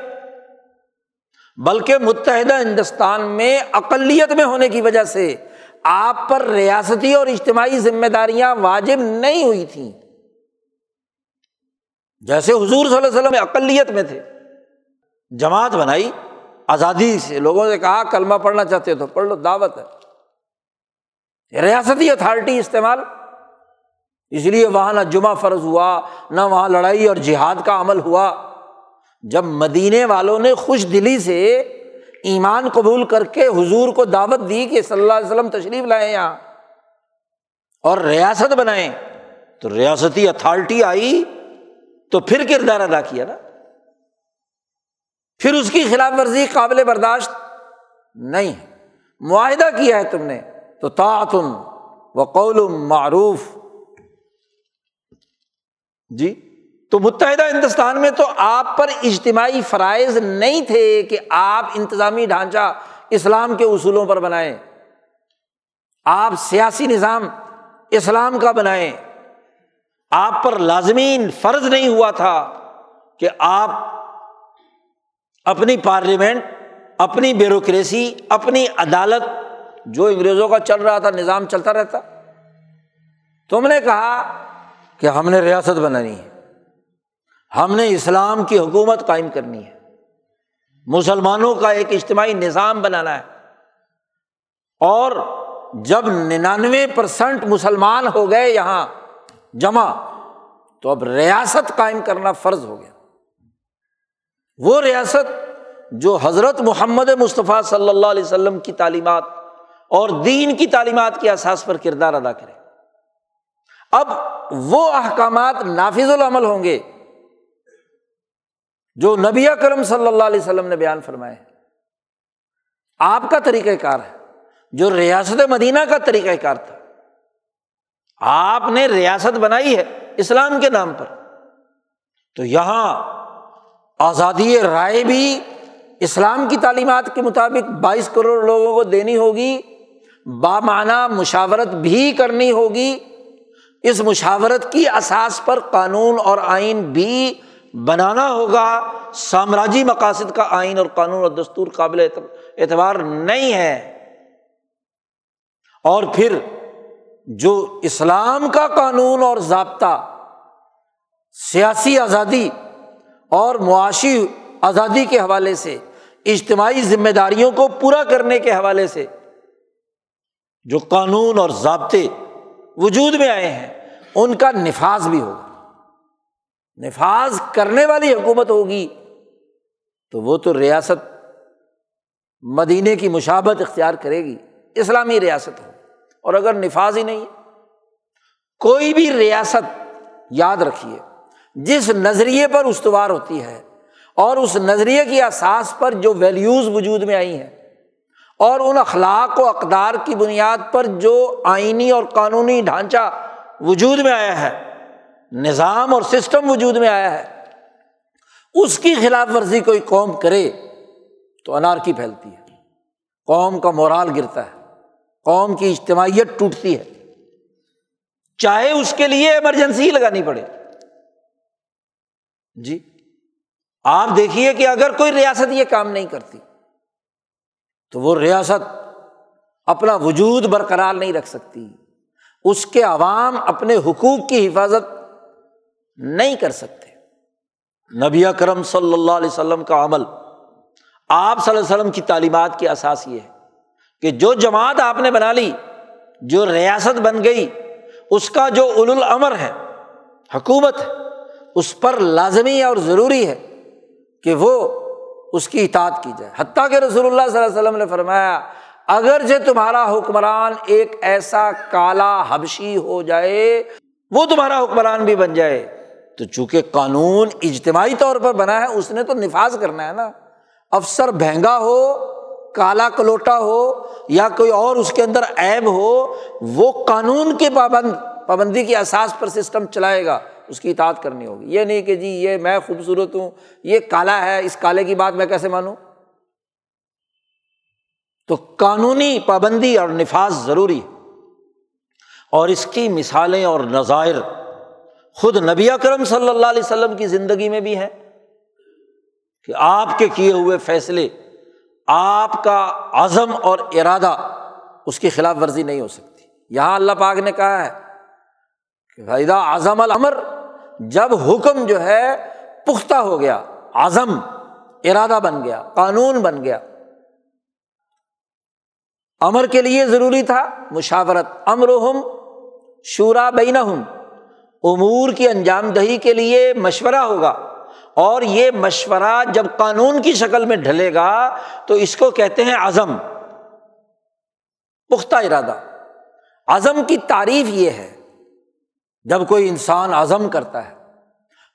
بلکہ متحدہ ہندوستان میں اقلیت میں ہونے کی وجہ سے آپ پر ریاستی اور اجتماعی ذمہ داریاں واجب نہیں ہوئی تھیں۔ جیسے حضور صلی اللہ علیہ وسلم اقلیت میں تھے۔ جماعت بنائی، آزادی سے لوگوں نے کہا، کلمہ پڑھنا چاہتے ہو تو پڑھ لو، دعوت ہے۔ ریاستی اتھارٹی استعمال اس لیے وہاں نہ جمعہ فرض ہوا، نہ وہاں لڑائی اور جہاد کا عمل ہوا۔ جب مدینے والوں نے خوش دلی سے ایمان قبول کر کے حضور کو دعوت دی کہ صلی اللہ علیہ وسلم تشریف لائے یہاں اور ریاست بنائے تو ریاستی اتھارٹی آئی تو پھر کردار ادا کیا نا۔ پھر اس کی خلاف ورزی قابل برداشت نہیں۔ معاہدہ کیا ہے تم نے، تو تعتن و قول معروف۔ جی؟ تو متحدہ ہندوستان میں تو آپ پر اجتماعی فرائض نہیں تھے کہ آپ انتظامی ڈھانچہ اسلام کے اصولوں پر بنائیں۔ آپ سیاسی نظام اسلام کا بنائیں۔ آپ پر لازمین فرض نہیں ہوا تھا کہ آپ اپنی پارلیمنٹ، اپنی بیوروکریسی، اپنی عدالت جو انگریزوں کا چل رہا تھا، نظام چلتا رہتا۔ تم نے کہا کہ ہم نے ریاست بنانی ہے۔ ہم نے اسلام کی حکومت قائم کرنی ہے۔ مسلمانوں کا ایک اجتماعی نظام بنانا ہے۔ اور جب ننانوے پرسنٹ مسلمان ہو گئے یہاں جمع، تو اب ریاست قائم کرنا فرض ہو گیا۔ وہ ریاست جو حضرت محمد مصطفیٰ صلی اللہ علیہ وسلم کی تعلیمات اور دین کی تعلیمات کے احساس پر کردار ادا کرے۔ اب وہ احکامات نافذ العمل ہوں گے جو نبی کرم صلی اللہ علیہ وسلم نے بیان فرمائے آپ کا طریقہ کار ہے، جو ریاست مدینہ کا طریقہ کار تھا۔ آپ نے ریاست بنائی ہے اسلام کے نام پر۔ تو یہاں آزادی رائے بھی اسلام کی تعلیمات کے مطابق بائیس کروڑ لوگوں کو دینی ہوگی بامانہ مشاورت بھی کرنی ہوگی۔ اس مشاورت کی اساس پر قانون اور آئین بھی بنانا ہوگا۔ سامراجی مقاصد کا آئین اور قانون اور دستور قابل اعتبار نہیں ہے۔ اور پھر جو اسلام کا قانون اور ضابطہ سیاسی آزادی اور معاشی آزادی کے حوالے سے، اجتماعی ذمہ داریوں کو پورا کرنے کے حوالے سے، جو قانون اور ضابطے وجود میں آئے ہیں، ان کا نفاذ بھی ہوگا۔ نفاذ کرنے والی حکومت ہوگی تو وہ تو ریاست مدینے کی مشابت اختیار کرے گی، اسلامی ریاست ہو۔ اور اگر نفاذ ہی نہیں کوئی بھی ریاست یاد رکھیے، جس نظریے پر استوار ہوتی ہے اور اس نظریے کی احساس پر جو ویلیوز وجود میں آئی ہیں اور ان اخلاق و اقدار کی بنیاد پر جو آئینی اور قانونی ڈھانچہ وجود میں آیا ہے، نظام اور سسٹم وجود میں آیا ہے، اس کی خلاف ورزی کوئی قوم کرے تو انار کی پھیلتی ہے۔ قوم کا مورال گرتا ہے، قوم کی اجتماعیت ٹوٹتی ہے۔ چاہے اس کے لیے ایمرجنسی لگانی پڑے۔ جی آپ دیکھیے کہ اگر کوئی ریاست یہ کام نہیں کرتی تو وہ ریاست اپنا وجود برقرار نہیں رکھ سکتی۔ اس کے عوام اپنے حقوق کی حفاظت نہیں کر سکتے۔ نبی کرم صلی اللہ علیہ وسلم کا عمل، آپ صلی اللہ علیہ وسلم کی تعلیمات کی اثاث یہ ہے کہ جو جماعت آپ نے بنا لی، جو ریاست بن گئی، اس کا جو اول الامر ہے، حکومت ہے، اس پر لازمی اور ضروری ہے کہ وہ اس کی اطاعت کی جائے۔ حتیٰ کہ رسول اللہ صلی اللہ علیہ وسلم نے فرمایا اگر جو تمہارا حکمران ایک ایسا کالا حبشی ہو جائے، وہ تمہارا حکمران بھی بن جائے۔ تو چونکہ قانون اجتماعی طور پر بنا ہے، اس نے تو نفاذ کرنا ہے نا۔ افسر بہنگا ہو، کالا کلوٹا ہو، یا کوئی اور اس کے اندر ایب ہو، وہ قانون کے پابند، پابندی کے احساس پر سسٹم چلائے گا۔ اس کی اطاعت کرنی ہوگی۔ یہ نہیں کہ جی یہ میں خوبصورت ہوں، یہ کالا ہے، اس کالے کی بات میں کیسے مانوں؟ تو قانونی پابندی اور نفاذ ضروری ہے۔ اور اس کی مثالیں اور نظائر خود نبی اکرم صلی اللہ علیہ وسلم کی زندگی میں بھی ہے کہ آپ کے کیے ہوئے فیصلے، آپ کا عزم اور ارادہ اس کی خلاف ورزی نہیں ہو سکتی۔ یہاں اللہ پاک نے کہا ہے کہ فائدہ اعظم العمر جب حکم جو ہے پختہ ہو گیا اعظم ارادہ بن گیا، قانون بن گیا۔ امر کے لیے ضروری تھا مشاورت امر ہم شورا بین ہم امور کی انجام دہی کے لیے مشورہ ہوگا۔ اور یہ مشورہ جب قانون کی شکل میں ڈھلے گا، تو اس کو کہتے ہیں عزم، پختہ ارادہ۔ عزم کی تعریف یہ ہے جب کوئی انسان عزم کرتا ہے،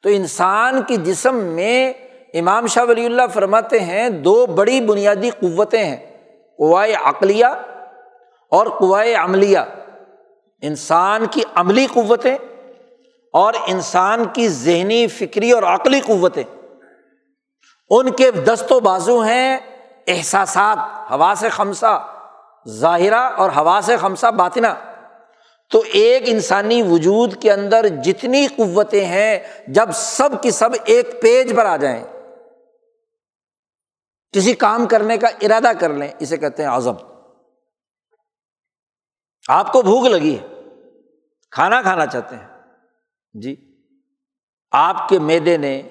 تو انسان کی جسم میں امام شاہ ولی اللہ فرماتے ہیں، دو بڑی بنیادی قوتیں ہیں، قوائے عقلیہ اور قوائے عملیہ۔ انسان کی عملی قوتیں اور انسان کی ذہنی، فکری اور عقلی قوتیں۔ ان کے دست و بازو ہیں احساسات ہوا سے خمسہ، ظاہرہ اور ہوا سے خمسہ باطنا تو ایک انسانی وجود کے اندر جتنی قوتیں ہیں، جب سب کی سب ایک پیج پر آ جائیں، کسی کام کرنے کا ارادہ کر لیں، اسے کہتے ہیں عزم۔ آپ کو بھوک لگی ہے، کھانا کھانا چاہتے ہیں۔ جی۔ آپ کے میدے نے،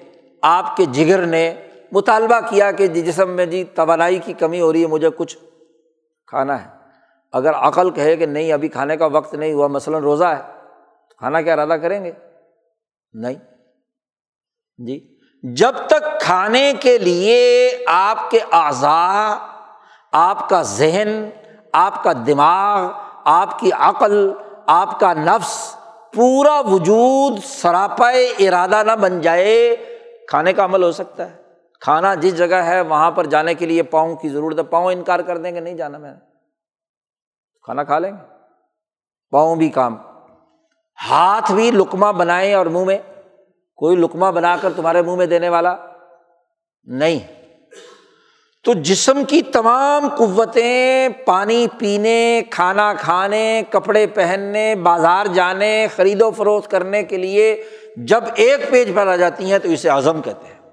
آپ کے جگر نے مطالبہ کیا کہ جی جسم میں جی توانائی کی کمی ہو رہی ہے، مجھے کچھ کھانا ہے۔ اگر عقل کہے کہ نہیں، ابھی کھانے کا وقت نہیں ہوا، مثلاً روزہ ہے، تو کھانا کیا ارادہ کریں گے؟ نہیں۔ جی۔ جب تک کھانے کے لیے آپ کے اعضاء، آپ کا ذہن، آپ کا دماغ، آپ کی عقل، آپ کا نفس پورا وجود سراپا ارادہ نہ بن جائے، کھانے کا عمل ہو سکتا ہے۔ کھانا جس جگہ ہے، وہاں پر جانے کے لیے پاؤں کی ضرورت ہے، پاؤں انکار کر دیں گے، نہیں جانا میں کھانا کھا لیں گے؟ پاؤں بھی کام۔ ہاتھ بھی لکما بنائے اور منہ میں۔ کوئی لکما بنا کر تمہارے منہ میں دینے والا؟ نہیں۔ تو جسم کی تمام قوتیں، پانی پینے، کھانا کھانے، کپڑے پہننے، بازار جانے، خرید و فروخت کرنے کے لیے جب ایک پیج پر آ جاتی ہیں تو اسے عزم کہتے ہیں۔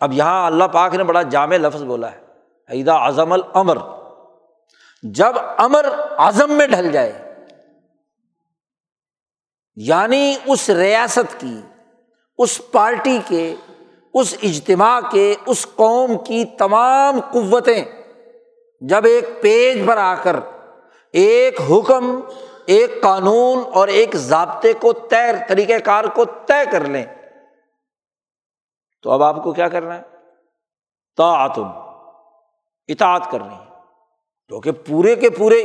اب یہاں اللہ پاک نے بڑا جامع لفظ بولا ہے۔ عیدا اعظم العمر جب امر اعظم میں ڈھل جائے یعنی اس ریاست کی، اس پارٹی کے، اس اجتماع کے، اس قوم کی تمام قوتیں جب ایک پیج پر آ کر، ایک حکم، ایک قانون اور ایک ضابطے کو طے طریقۂ کار کو طے کر لیں، تو اب آپ کو کیا کرنا ہے؟ تعتم اطاعت کرنی ہے۔ کیونکہ پورے کے پورے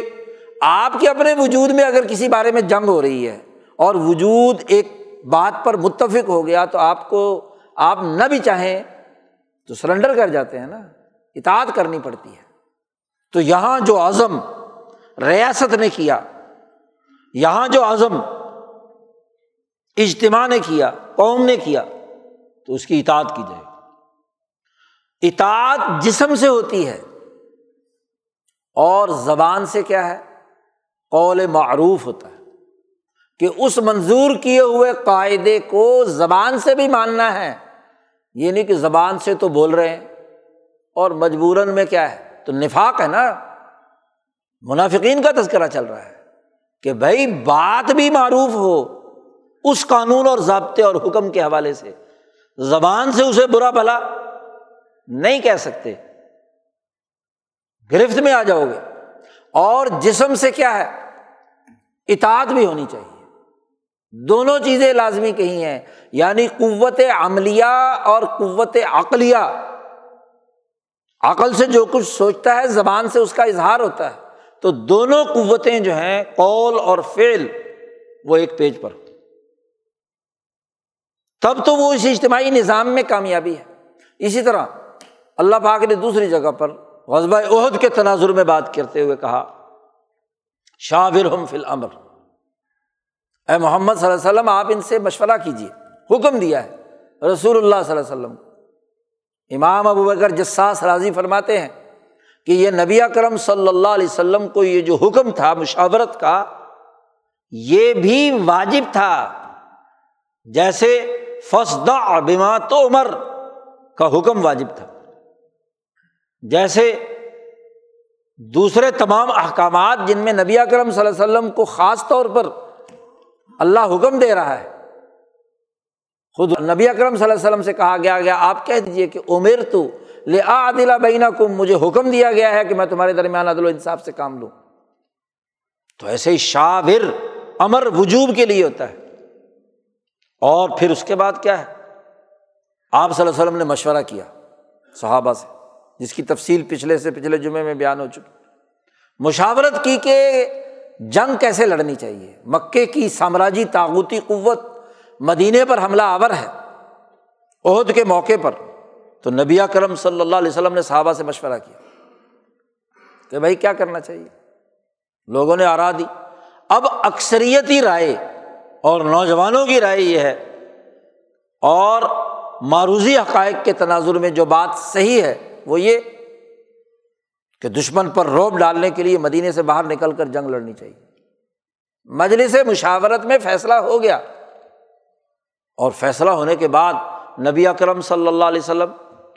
آپ کے اپنے وجود میں اگر کسی بارے میں جنگ ہو رہی ہے اور وجود ایک بات پر متفق ہو گیا تو آپ کو آپ نہ بھی چاہیں تو سرنڈر کر جاتے ہیں نا، اطاعت کرنی پڑتی ہے۔ تو یہاں جو عزم ریاست نے کیا، یہاں جو عزم اجتماع نے کیا، قوم نے کیا، تو اس کی اطاعت کی جائے اطاعت جسم سے ہوتی ہے اور زبان سے کیا ہے؟ قول معروف ہوتا ہے۔ کہ اس منظور کیے ہوئے قاعدے کو زبان سے بھی ماننا ہے۔ یہ نہیں کہ زبان سے تو بول رہے ہیں۔ اور مجبوراً میں کیا ہے؟ تو نفاق ہے نا۔ منافقین کا تذکرہ چل رہا ہے کہ بھائی بات بھی معروف ہو اس قانون اور ضابطے اور حکم کے حوالے سے۔ زبان سے اسے برا بھلا نہیں کہہ سکتے۔ گرفت میں آ جاؤ گے۔ اور جسم سے کیا ہے؟ اطاعت بھی ہونی چاہیے۔ دونوں چیزیں لازمی کہی ہیں یعنی قوت عملیہ اور قوت عقلیہ۔ عقل سے جو کچھ سوچتا ہے، زبان سے اس کا اظہار ہوتا ہے۔ تو دونوں قوتیں جو ہیں، قول اور فعل، وہ ایک پیج پر۔ تب تو وہ اس اجتماعی نظام میں کامیابی ہے۔ اسی طرح اللہ پاک نے دوسری جگہ پر غزبہ عہد کے تناظر میں بات کرتے ہوئے کہا شاہ فل امر اے محمد صلی اللہ علیہ وسلم، آپ ان سے مشورہ کیجیے حکم دیا ہے رسول اللہ صلی اللہ علیہ وسلم امام ابو بکر جساس راضی فرماتے ہیں کہ یہ نبی اکرم صلی اللہ علیہ وسلم کو یہ جو حکم تھا مشاورت کا، یہ بھی واجب تھا۔ جیسے فسدا بما تو عمر کا حکم واجب تھا۔ جیسے دوسرے تمام احکامات جن میں نبی اکرم صلی اللہ علیہ وسلم کو خاص طور پر اللہ حکم دے رہا ہے، خود نبی اکرم صلی اللہ علیہ وسلم سے کہا گیا گیا، آپ کہہ دیجیے کہ عمر تو لے آدلا بینا کو مجھے حکم دیا گیا ہے کہ میں تمہارے درمیان عدل و انصاف سے کام لوں۔ تو ایسے ہی شاور امر وجوب کے لیے ہوتا ہے۔ اور پھر اس کے بعد کیا ہے؟ آپ صلی اللہ علیہ وسلم نے مشورہ کیا صحابہ سے۔ جس کی تفصیل پچھلے سے پچھلے جمعے میں بیان ہو چکی۔ مشاورت کی کہ جنگ کیسے لڑنی چاہیے؟ مکے کی سامراجی تاغوتی قوت مدینے پر حملہ آور ہے عہد کے موقع پر۔ تو نبی کرم صلی اللہ علیہ وسلم نے صحابہ سے مشورہ کیا کہ بھائی کیا کرنا چاہیے؟ لوگوں نے آرا دی۔ اب اکثریتی رائے اور نوجوانوں کی رائے یہ ہے اور معروضی حقائق کے تناظر میں جو بات صحیح ہے وہ یہ کہ دشمن پر روب ڈالنے کے لیے مدینے سے باہر نکل کر جنگ لڑنی چاہیے۔ مجلس مشاورت میں فیصلہ ہو گیا اور فیصلہ ہونے کے بعد نبی اکرم صلی اللہ علیہ وسلم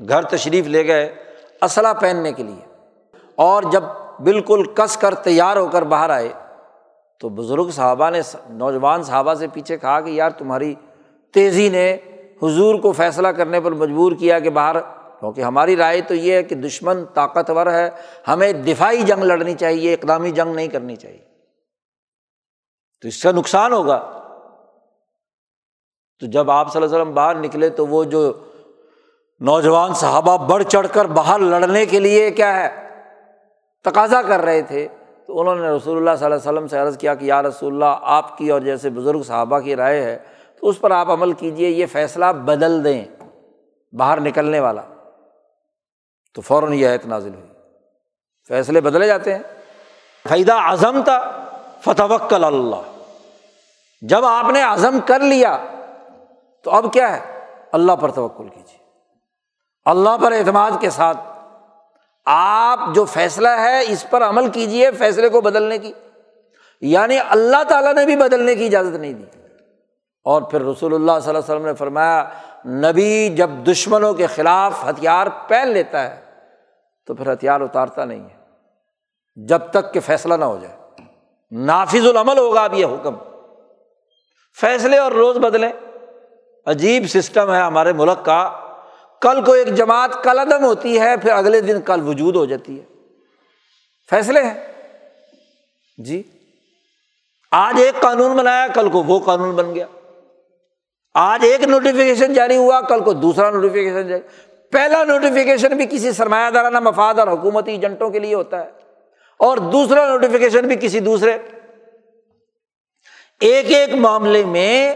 گھر تشریف لے گئے اسلحہ پہننے کے لیے۔ اور جب بالکل کس کر تیار ہو کر باہر آئے تو بزرگ صحابہ نے نوجوان صحابہ سے پیچھے کہا کہ یار تمہاری تیزی نے حضور کو فیصلہ کرنے پر مجبور کیا کہ باہر کیونکہ ہماری رائے تو یہ ہے کہ دشمن طاقتور ہے، ہمیں دفاعی جنگ لڑنی چاہیے، اقدامی جنگ نہیں کرنی چاہیے۔ تو اس کا نقصان ہوگا۔ تو جب آپ صلی اللہ علیہ وسلم باہر نکلے تو وہ جو نوجوان صحابہ بڑھ چڑھ کر باہر لڑنے کے لیے کیا ہے، تقاضا کر رہے تھے، تو انہوں نے رسول اللہ صلی اللہ علیہ وسلم سے عرض کیا کہ یا رسول اللہ، آپ کی اور جیسے بزرگ صحابہ کی رائے ہے، تو اس پر آپ عمل کیجیے یہ فیصلہ بدل دیں باہر نکلنے والا۔ تو فوراً یہ آیت نازل ہوئی۔ فیصلے بدلے جاتے ہیں۔ فائدہ اعظم تھا فتح اللہ جب آپ نے عزم کر لیا، تو اب کیا ہے؟ اللہ پر توکل کیجیے۔ اللہ پر اعتماد کے ساتھ آپ جو فیصلہ ہے، اس پر عمل کیجیے فیصلے کو بدلنے کی۔ یعنی اللہ تعالیٰ نے بھی بدلنے کی اجازت نہیں دی۔ اور پھر رسول اللہ صلی اللہ علیہ وسلم نے فرمایا نبی جب دشمنوں کے خلاف ہتھیار پہن لیتا ہے، تو پھر ہتھیار اتارتا نہیں ہے۔ جب تک کہ فیصلہ نہ ہو جائے۔ نافذ العمل ہوگا اب یہ حکم۔ فیصلے اور روز بدلیں۔ عجیب سسٹم ہے ہمارے ملک کا۔ کل کو ایک جماعت کل عدم ہوتی ہے، پھر اگلے دن کل وجود ہو جاتی ہے۔ فیصلے ہیں۔ جی۔ آج ایک قانون بنایا، کل کو وہ قانون بن گیا۔ آج ایک نوٹیفیکیشن جاری ہوا، کل کو دوسرا نوٹیفیکیشن جاری۔ پہلا نوٹیفیکیشن بھی کسی سرمایہ دارانہ مفاد اور حکومتی ایجنٹوں کے لیے ہوتا ہے۔ اور دوسرا نوٹیفیکیشن بھی کسی دوسرے۔ ایک ایک معاملے میں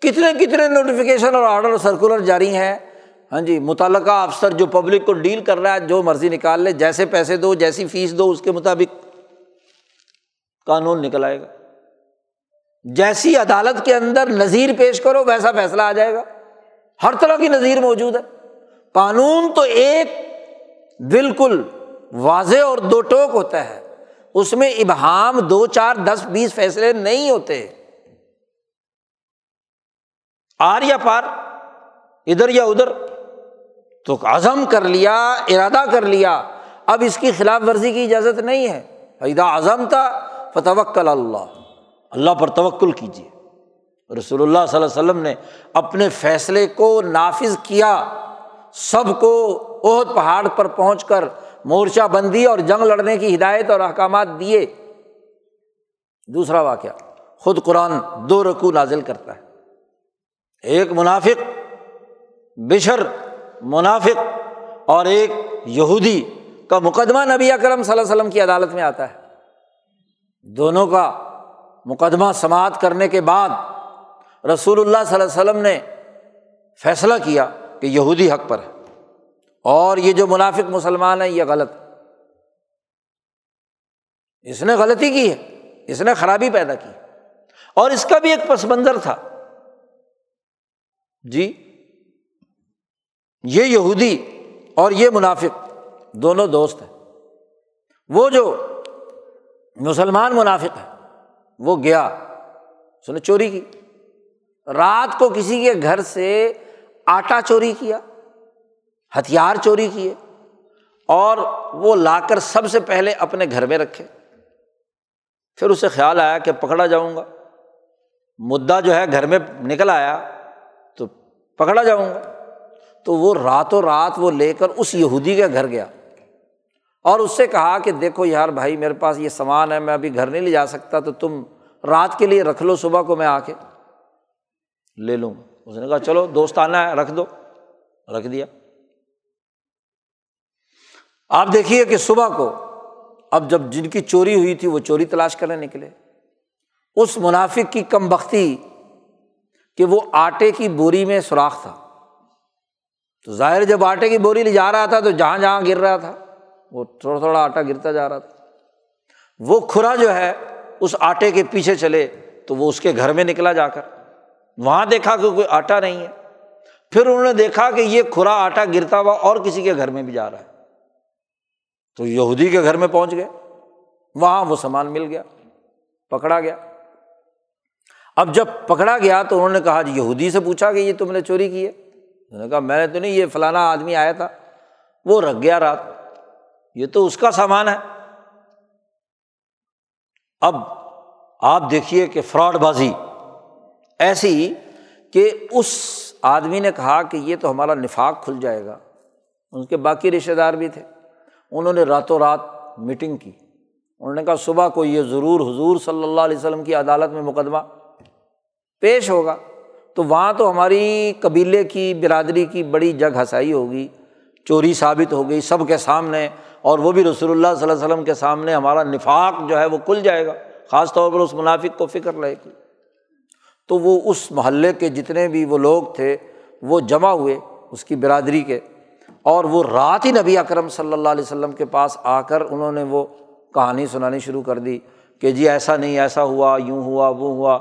کتنے کتنے نوٹیفیکیشن اور آرڈر سرکولر جاری ہیں۔ ہاں جی متعلقہ افسر جو پبلک کو ڈیل کر رہا ہے، جو مرضی نکال لے، جیسے پیسے دو، جیسی فیس دو، اس کے مطابق قانون نکل آئے گا۔ جیسی عدالت کے اندر نظیر پیش کرو ویسا فیصلہ آ جائے گا۔ ہر طرح کی نظیر موجود ہے۔ قانون تو ایک بالکل واضح اور دو ٹوک ہوتا ہے۔ اس میں ابہام دو، چار، دس، بیس فیصلے نہیں ہوتے۔ آر یا پار، ادھر یا ادھر۔ تو عزم کر لیا، ارادہ کر لیا۔ اب اس کی خلاف ورزی کی اجازت نہیں ہے۔ فیدا اعظم تھا فتوکل اللہ۔ اللہ پر توکل کیجیے رسول اللہ صلی اللہ علیہ وسلم نے اپنے فیصلے کو نافذ کیا، سب کو عہد پہاڑ پر پہنچ کر مورچہ بندی اور جنگ لڑنے کی ہدایت اور احکامات دیے۔ دوسرا واقعہ، خود قرآن دو رقو نازل کرتا ہے۔ ایک منافق، بشر منافق، اور ایک یہودی کا مقدمہ نبی اکرم صلی اللہ علیہ وسلم کی عدالت میں آتا ہے۔ دونوں کا مقدمہ سماعت کرنے کے بعد رسول اللہ صلی اللہ علیہ وسلم نے فیصلہ کیا کہ یہودی حق پر ہے۔ اور یہ جو منافق مسلمان ہے یہ غلط۔ اس نے غلطی کی ہے، اس نے خرابی پیدا کی۔ اور اس کا بھی ایک پس منظر تھا۔ جی یہ یہودی اور یہ منافق دونوں دوست ہیں۔ وہ جو مسلمان منافق ہے وہ گیا۔ اس نے چوری کی۔ رات کو کسی کے گھر سے آٹا چوری کیا، ہتھیار چوری کیے، اور وہ لا کر سب سے پہلے اپنے گھر میں رکھے۔ پھر اسے خیال آیا کہ پکڑا جاؤں گا۔ مدعا جو ہے گھر میں نکل آیا تو پکڑا جاؤں گا۔ تو وہ راتوں رات وہ لے کر اس یہودی کے گھر گیا۔ اور اس سے کہا کہ دیکھو یار بھائی میرے پاس یہ سامان ہے، میں ابھی گھر نہیں لے جا سکتا، تو تم رات کے لیے رکھ لو صبح کو میں آ کے۔ لے لوں۔ اس نے کہا چلو دوست آنا ہے، رکھ دو۔ رکھ دیا۔ آپ دیکھیے کہ صبح کو اب جب جن کی چوری ہوئی تھی، وہ چوری تلاش کرنے نکلے۔ اس منافق کی کم بختی کہ وہ آٹے کی بوری میں سوراخ تھا۔ تو ظاہر جب آٹے کی بوری لے جا رہا تھا تو جہاں جہاں گر رہا تھا۔ وہ تھوڑا تھوڑا آٹا گرتا جا رہا تھا۔ وہ کھرا جو ہے، اس آٹے کے پیچھے چلے تو وہ اس کے گھر میں نکلا جا کر۔ وہاں دیکھا کہ کوئی آٹا نہیں ہے۔ پھر انہوں نے دیکھا کہ یہ کھرا آٹا گرتا ہوا اور کسی کے گھر میں بھی جا رہا ہے۔ تو یہودی کے گھر میں پہنچ گئے۔ وہاں وہ سامان مل گیا، پکڑا گیا۔ اب جب پکڑا گیا تو انہوں نے کہا جی یہودی سے پوچھا کہ یہ تم نے چوری کی ہے؟ انہوں نے کہا، میں نے تو نہیں، یہ فلانا آدمی آیا تھا۔ وہ رکھ گیا رات۔ یہ تو اس کا سامان ہے۔ اب آپ دیکھیے کہ فراڈ بازی ایسی کہ اس آدمی نے کہا کہ یہ تو ہمارا نفاق کھل جائے گا۔ ان کے باقی رشتے دار بھی تھے۔ انہوں نے راتوں رات میٹنگ کی۔ انہوں نے کہا، صبح کو یہ ضرور حضور صلی اللہ علیہ وسلم کی عدالت میں مقدمہ پیش ہوگا۔ تو وہاں تو ہماری قبیلے کی برادری کی بڑی جگ ہنسائی ہوگی، چوری ثابت ہو گئی، سب کے سامنے اور وہ بھی رسول اللہ صلی اللہ علیہ وسلم کے سامنے ہمارا نفاق جو ہے وہ کھل جائے گا، خاص طور پر اس منافق کو فکر رہے گی۔ تو وہ اس محلے کے جتنے بھی وہ لوگ تھے، وہ جمع ہوئے اس کی برادری کے۔ اور وہ رات ہی نبی اکرم صلی اللہ علیہ وسلم کے پاس آ کر انہوں نے وہ کہانی سنانی شروع کر دی کہ جی ایسا نہیں، ایسا ہوا، یوں ہوا، وہ ہوا۔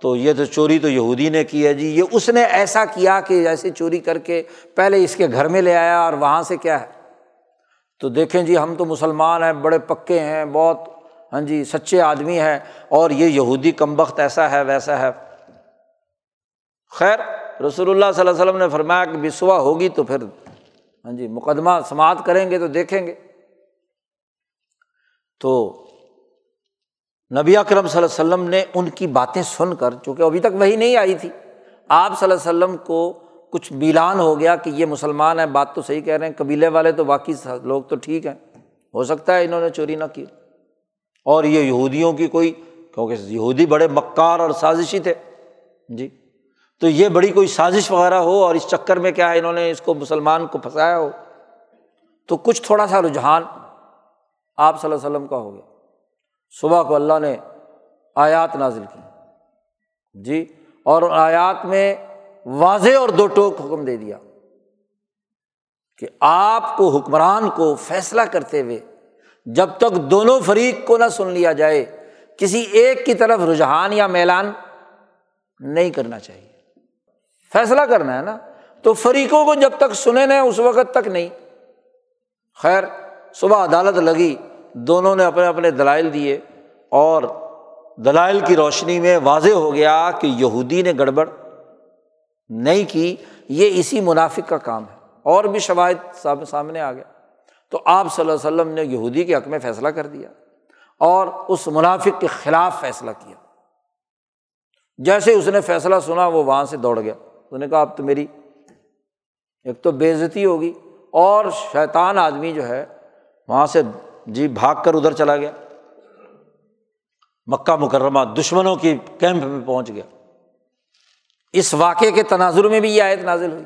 تو یہ تو چوری تو یہودی نے کی ہے جی یہ اس نے ایسا کیا کہ ایسے چوری کر کے پہلے اس کے گھر میں لے آیا اور وہاں سے کیا ہے؟ تو دیکھیں جی ہم تو مسلمان ہیں، بڑے پکے ہیں، بہت ہاں جی سچے آدمی ہیں اور یہ یہودی کم بخت ایسا ہے، ویسا ہے۔ خیر، رسول اللہ صلی اللہ علیہ وسلم نے فرمایا کہ بسوا ہوگی تو پھر ہاں جی مقدمہ سماعت کریں گے تو دیکھیں گے۔ تو نبی اکرم صلی اللہ علیہ وسلم نے ان کی باتیں سن کر، چونکہ ابھی تک وہی نہیں آئی تھی، آپ صلی اللہ علیہ وسلم کو کچھ میلان ہو گیا کہ یہ مسلمان ہیں، بات تو صحیح کہہ رہے ہیں، قبیلے والے تو باقی لوگ تو ٹھیک ہیں۔ ہو سکتا ہے انہوں نے چوری نہ کی۔ اور یہ یہودیوں کی کوئی، کیونکہ یہودی بڑے مکار اور سازشی تھے۔ جی۔ تو یہ بڑی کوئی سازش وغیرہ ہو اور اس چکر میں کیا ہے انہوں نے اس کو مسلمان کو پھنسایا ہو؟ تو کچھ تھوڑا سا رجحان آپ صلی اللہ وسلم کا ہو گیا۔ صبح کو اللہ نے آیات نازل کی۔ جی۔ اور آیات میں واضح اور دو ٹوک حکم دے دیا کہ آپ کو حکمران کو فیصلہ کرتے ہوئے جب تک دونوں فریق کو نہ سن لیا جائے، کسی ایک کی طرف رجحان یا میلان نہیں کرنا چاہیے۔ فیصلہ کرنا ہے نا، تو فریقوں کو جب تک سنے نہ اس وقت تک نہیں۔ خیر، صبح عدالت لگی، دونوں نے اپنے اپنے دلائل دیے اور دلائل کی روشنی میں واضح ہو گیا کہ یہودی نے گڑبڑ۔ نہیں کی، یہ اسی منافق کا کام ہے۔ اور بھی شواہد سامنے آ گیا تو آپ صلی اللہ علیہ وسلم نے یہودی کے حق میں فیصلہ کر دیا اور اس منافق کے خلاف فیصلہ کیا۔ جیسے اس نے فیصلہ سنا، وہ وہاں سے دوڑ گیا۔ اس نے کہا، اب تو میری ایک تو بے عزتی ہوگی اور شیطان آدمی جو ہے، وہاں سے جی بھاگ کر ادھر چلا گیا۔ مکہ مکرمہ دشمنوں کی کیمپ میں پہنچ گیا۔ اس واقعے کے تناظر میں بھی یہ آیت نازل ہوئی۔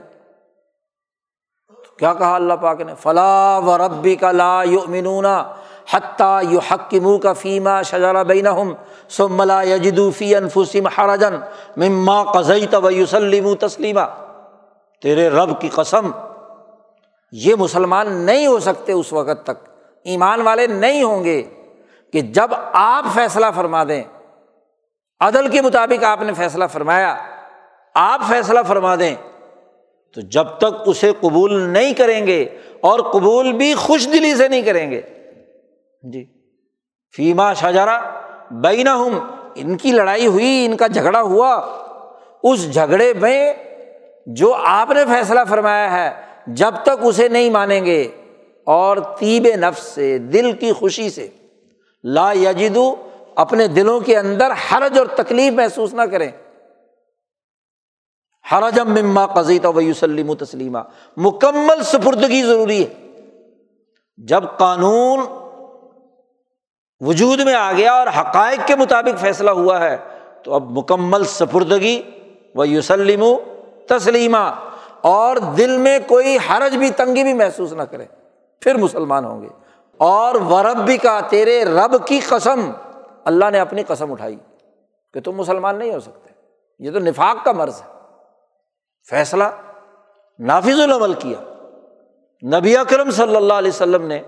کیا کہا اللہ پاک نے؟ فلاح و ربی کا لا یؤمنون حتیٰ یو حق منہ کا فیما شجارہ بین ہم سو ملا انفسم حرجن مما قزئی تو یوسلم تسلیمہ تیرے رب کی قسم، یہ مسلمان نہیں ہو سکتے اس وقت تک۔ ایمان والے نہیں ہوں گے کہ جب آپ فیصلہ فرما دیں، عدل کے مطابق آپ نے فیصلہ فرمایا آپ فیصلہ فرما دیں، تو جب تک اسے قبول نہیں کریں گے اور قبول بھی خوش دلی سے نہیں کریں گے۔ جی۔ فیما شاہجارا بینا ہوں ان کی لڑائی ہوئی، ان کا جھگڑا ہوا۔ اس جھگڑے میں جو آپ نے فیصلہ فرمایا ہے، جب تک اسے نہیں مانیں گے، اور تیب نفس سے، دل کی خوشی سے۔ لا یجدو، اپنے دلوں کے اندر حرج اور تکلیف محسوس نہ کریں۔ حرجم مما قزیت و یوسلم تسلیمہ مکمل سپردگی ضروری ہے۔ جب قانون وجود میں آ گیا اور حقائق کے مطابق فیصلہ ہوا ہے، تو اب مکمل سپردگی و یوسلم تسلیمہ اور دل میں کوئی حرج بھی، تنگی بھی محسوس نہ کرے۔ پھر مسلمان ہوں گے۔ اور ورب بھی کا تیرے رب کی قسم۔ اللہ نے اپنی قسم اٹھائی کہ تم مسلمان نہیں ہو سکتے۔ یہ تو نفاق کا مرض ہے۔ فیصلہ نافذ العمل کیا۔ نبی اکرم صلی اللہ علیہ وسلم نے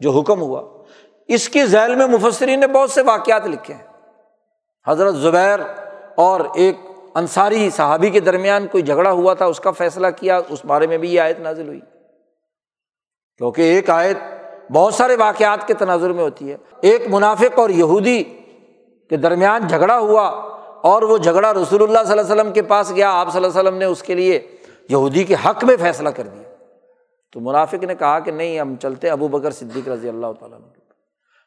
جو حکم ہوا، اس کی ذیل میں مفسرین نے بہت سے واقعات لکھے ہیں۔ حضرت زبیر اور ایک انصاری صحابی کے درمیان کوئی جھگڑا ہوا تھا، اس کا فیصلہ کیا، اس بارے میں بھی یہ آیت نازل ہوئی۔ کیونکہ ایک آیت بہت سارے واقعات کے تناظر میں ہوتی ہے۔ ایک منافق اور یہودی کے درمیان جھگڑا ہوا اور وہ جھگڑا رسول اللہ صلی اللہ وسلم کے پاس گیا، آپ صلی اللہ وسلم نے اس کے لیے یہودی کے حق میں فیصلہ کر دیا۔ تو منافق نے کہا کہ نہیں، ہم چلتے ابو بکر صدیق رضی اللہ تعالیٰ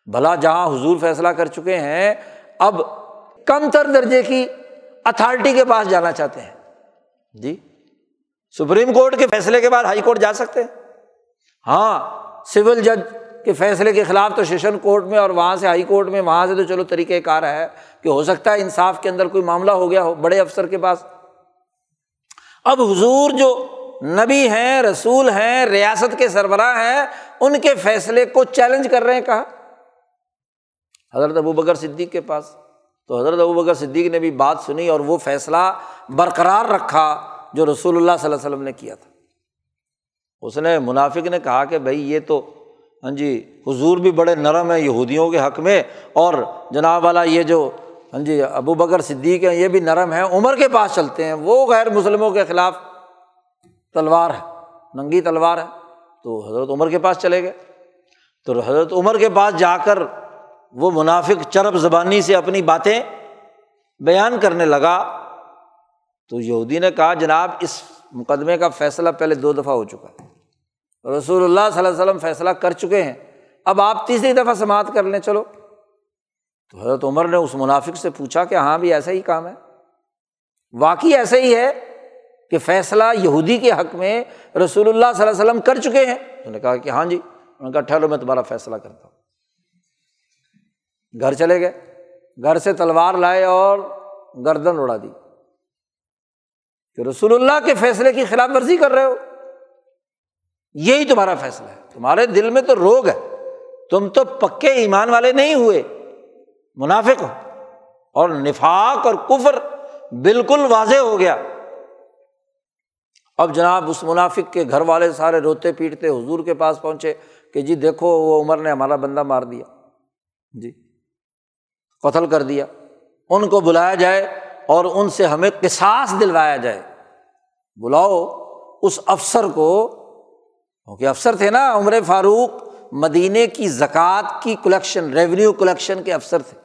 بھلا جہاں حضور فیصلہ کر چکے ہیں، اب کم تر درجے کی اتھارٹی کے پاس جانا چاہتے ہیں۔ جی؟ سپریم کورٹ کے فیصلے کے بعد ہائی کورٹ جا سکتے ہیں؟ ہاں سول جج کے فیصلے کے خلاف تو سیشن کورٹ میں اور وہاں سے ہائی کورٹ میں، وہاں سے تو چلو طریقۂ کار ہے کہ ہو سکتا ہے انصاف کے اندر کوئی معاملہ ہو گیا ہو، بڑے افسر کے پاس۔ اب حضور جو نبی ہیں، رسول ہیں، ریاست کے سربراہ ہیں، ان کے فیصلے کو چیلنج کر رہے ہیں کہا حضرت ابو بکر صدیق کے پاس۔ تو حضرت ابو بکر صدیق نے بھی بات سنی اور وہ فیصلہ برقرار رکھا جو رسول اللہ صلی اللہ علیہ وسلم نے کیا تھا۔ اس نے منافق نے کہا کہ بھائی یہ تو ہاں جی حضور بھی بڑے نرم ہیں یہودیوں کے حق میں، اور جناب والا یہ جو ہاں جی ابو بکر صدیق ہیں، یہ بھی نرم ہیں، عمر کے پاس چلتے ہیں، وہ غیر مسلموں کے خلاف تلوار ہے، ننگی تلوار ہے، تو حضرت عمر کے پاس چلے گئے۔ تو حضرت عمر کے پاس جا کر وہ منافق چرب زبانی سے اپنی باتیں بیان کرنے لگا۔ تو یہودی نے کہا، جناب، اس مقدمے کا فیصلہ پہلے دو دفعہ ہو چکا ہے۔ رسول اللہ صلی اللہ علیہ وسلم فیصلہ کر چکے ہیں۔ اب آپ تیسری دفعہ سماعت کر لیں، چلو۔ تو حضرت عمر نے اس منافق سے پوچھا کہ ہاں بھی ایسا ہی کام ہے۔ واقعی ایسا ہی ہے کہ فیصلہ یہودی کے حق میں رسول اللہ صلی اللہ علیہ وسلم کر چکے ہیں۔ انہوں نے کہا کہ ہاں جی۔ انہوں نے کہا ٹھہرو، میں تمہارا فیصلہ کرتا ہوں۔ گھر چلے گئے۔ گھر سے تلوار لائے اور گردن اڑا دی۔ کہ رسول اللہ کے فیصلے کی خلاف ورزی کر رہے ہو۔ یہی تمہارا فیصلہ ہے۔ تمہارے دل میں تو روگ ہے۔ تم تو پکے ایمان والے نہیں ہوئے۔ منافق ہو۔ اور نفاق اور کفر بالکل واضح ہو گیا۔ اب جناب اس منافق کے گھر والے سارے روتے پیٹتے حضور کے پاس پہنچے کہ جی دیکھو وہ عمر نے ہمارا بندہ مار دیا۔ جی۔ قتل کر دیا۔ ان کو بلایا جائے اور ان سے ہمیں قصاص دلوایا جائے۔ بلاؤ اس افسر کو کیونکہ افسر تھے نا عمر فاروق، مدینے کی زکوٰۃ کی کلیکشن ریونیو کلیکشن کے افسر تھے۔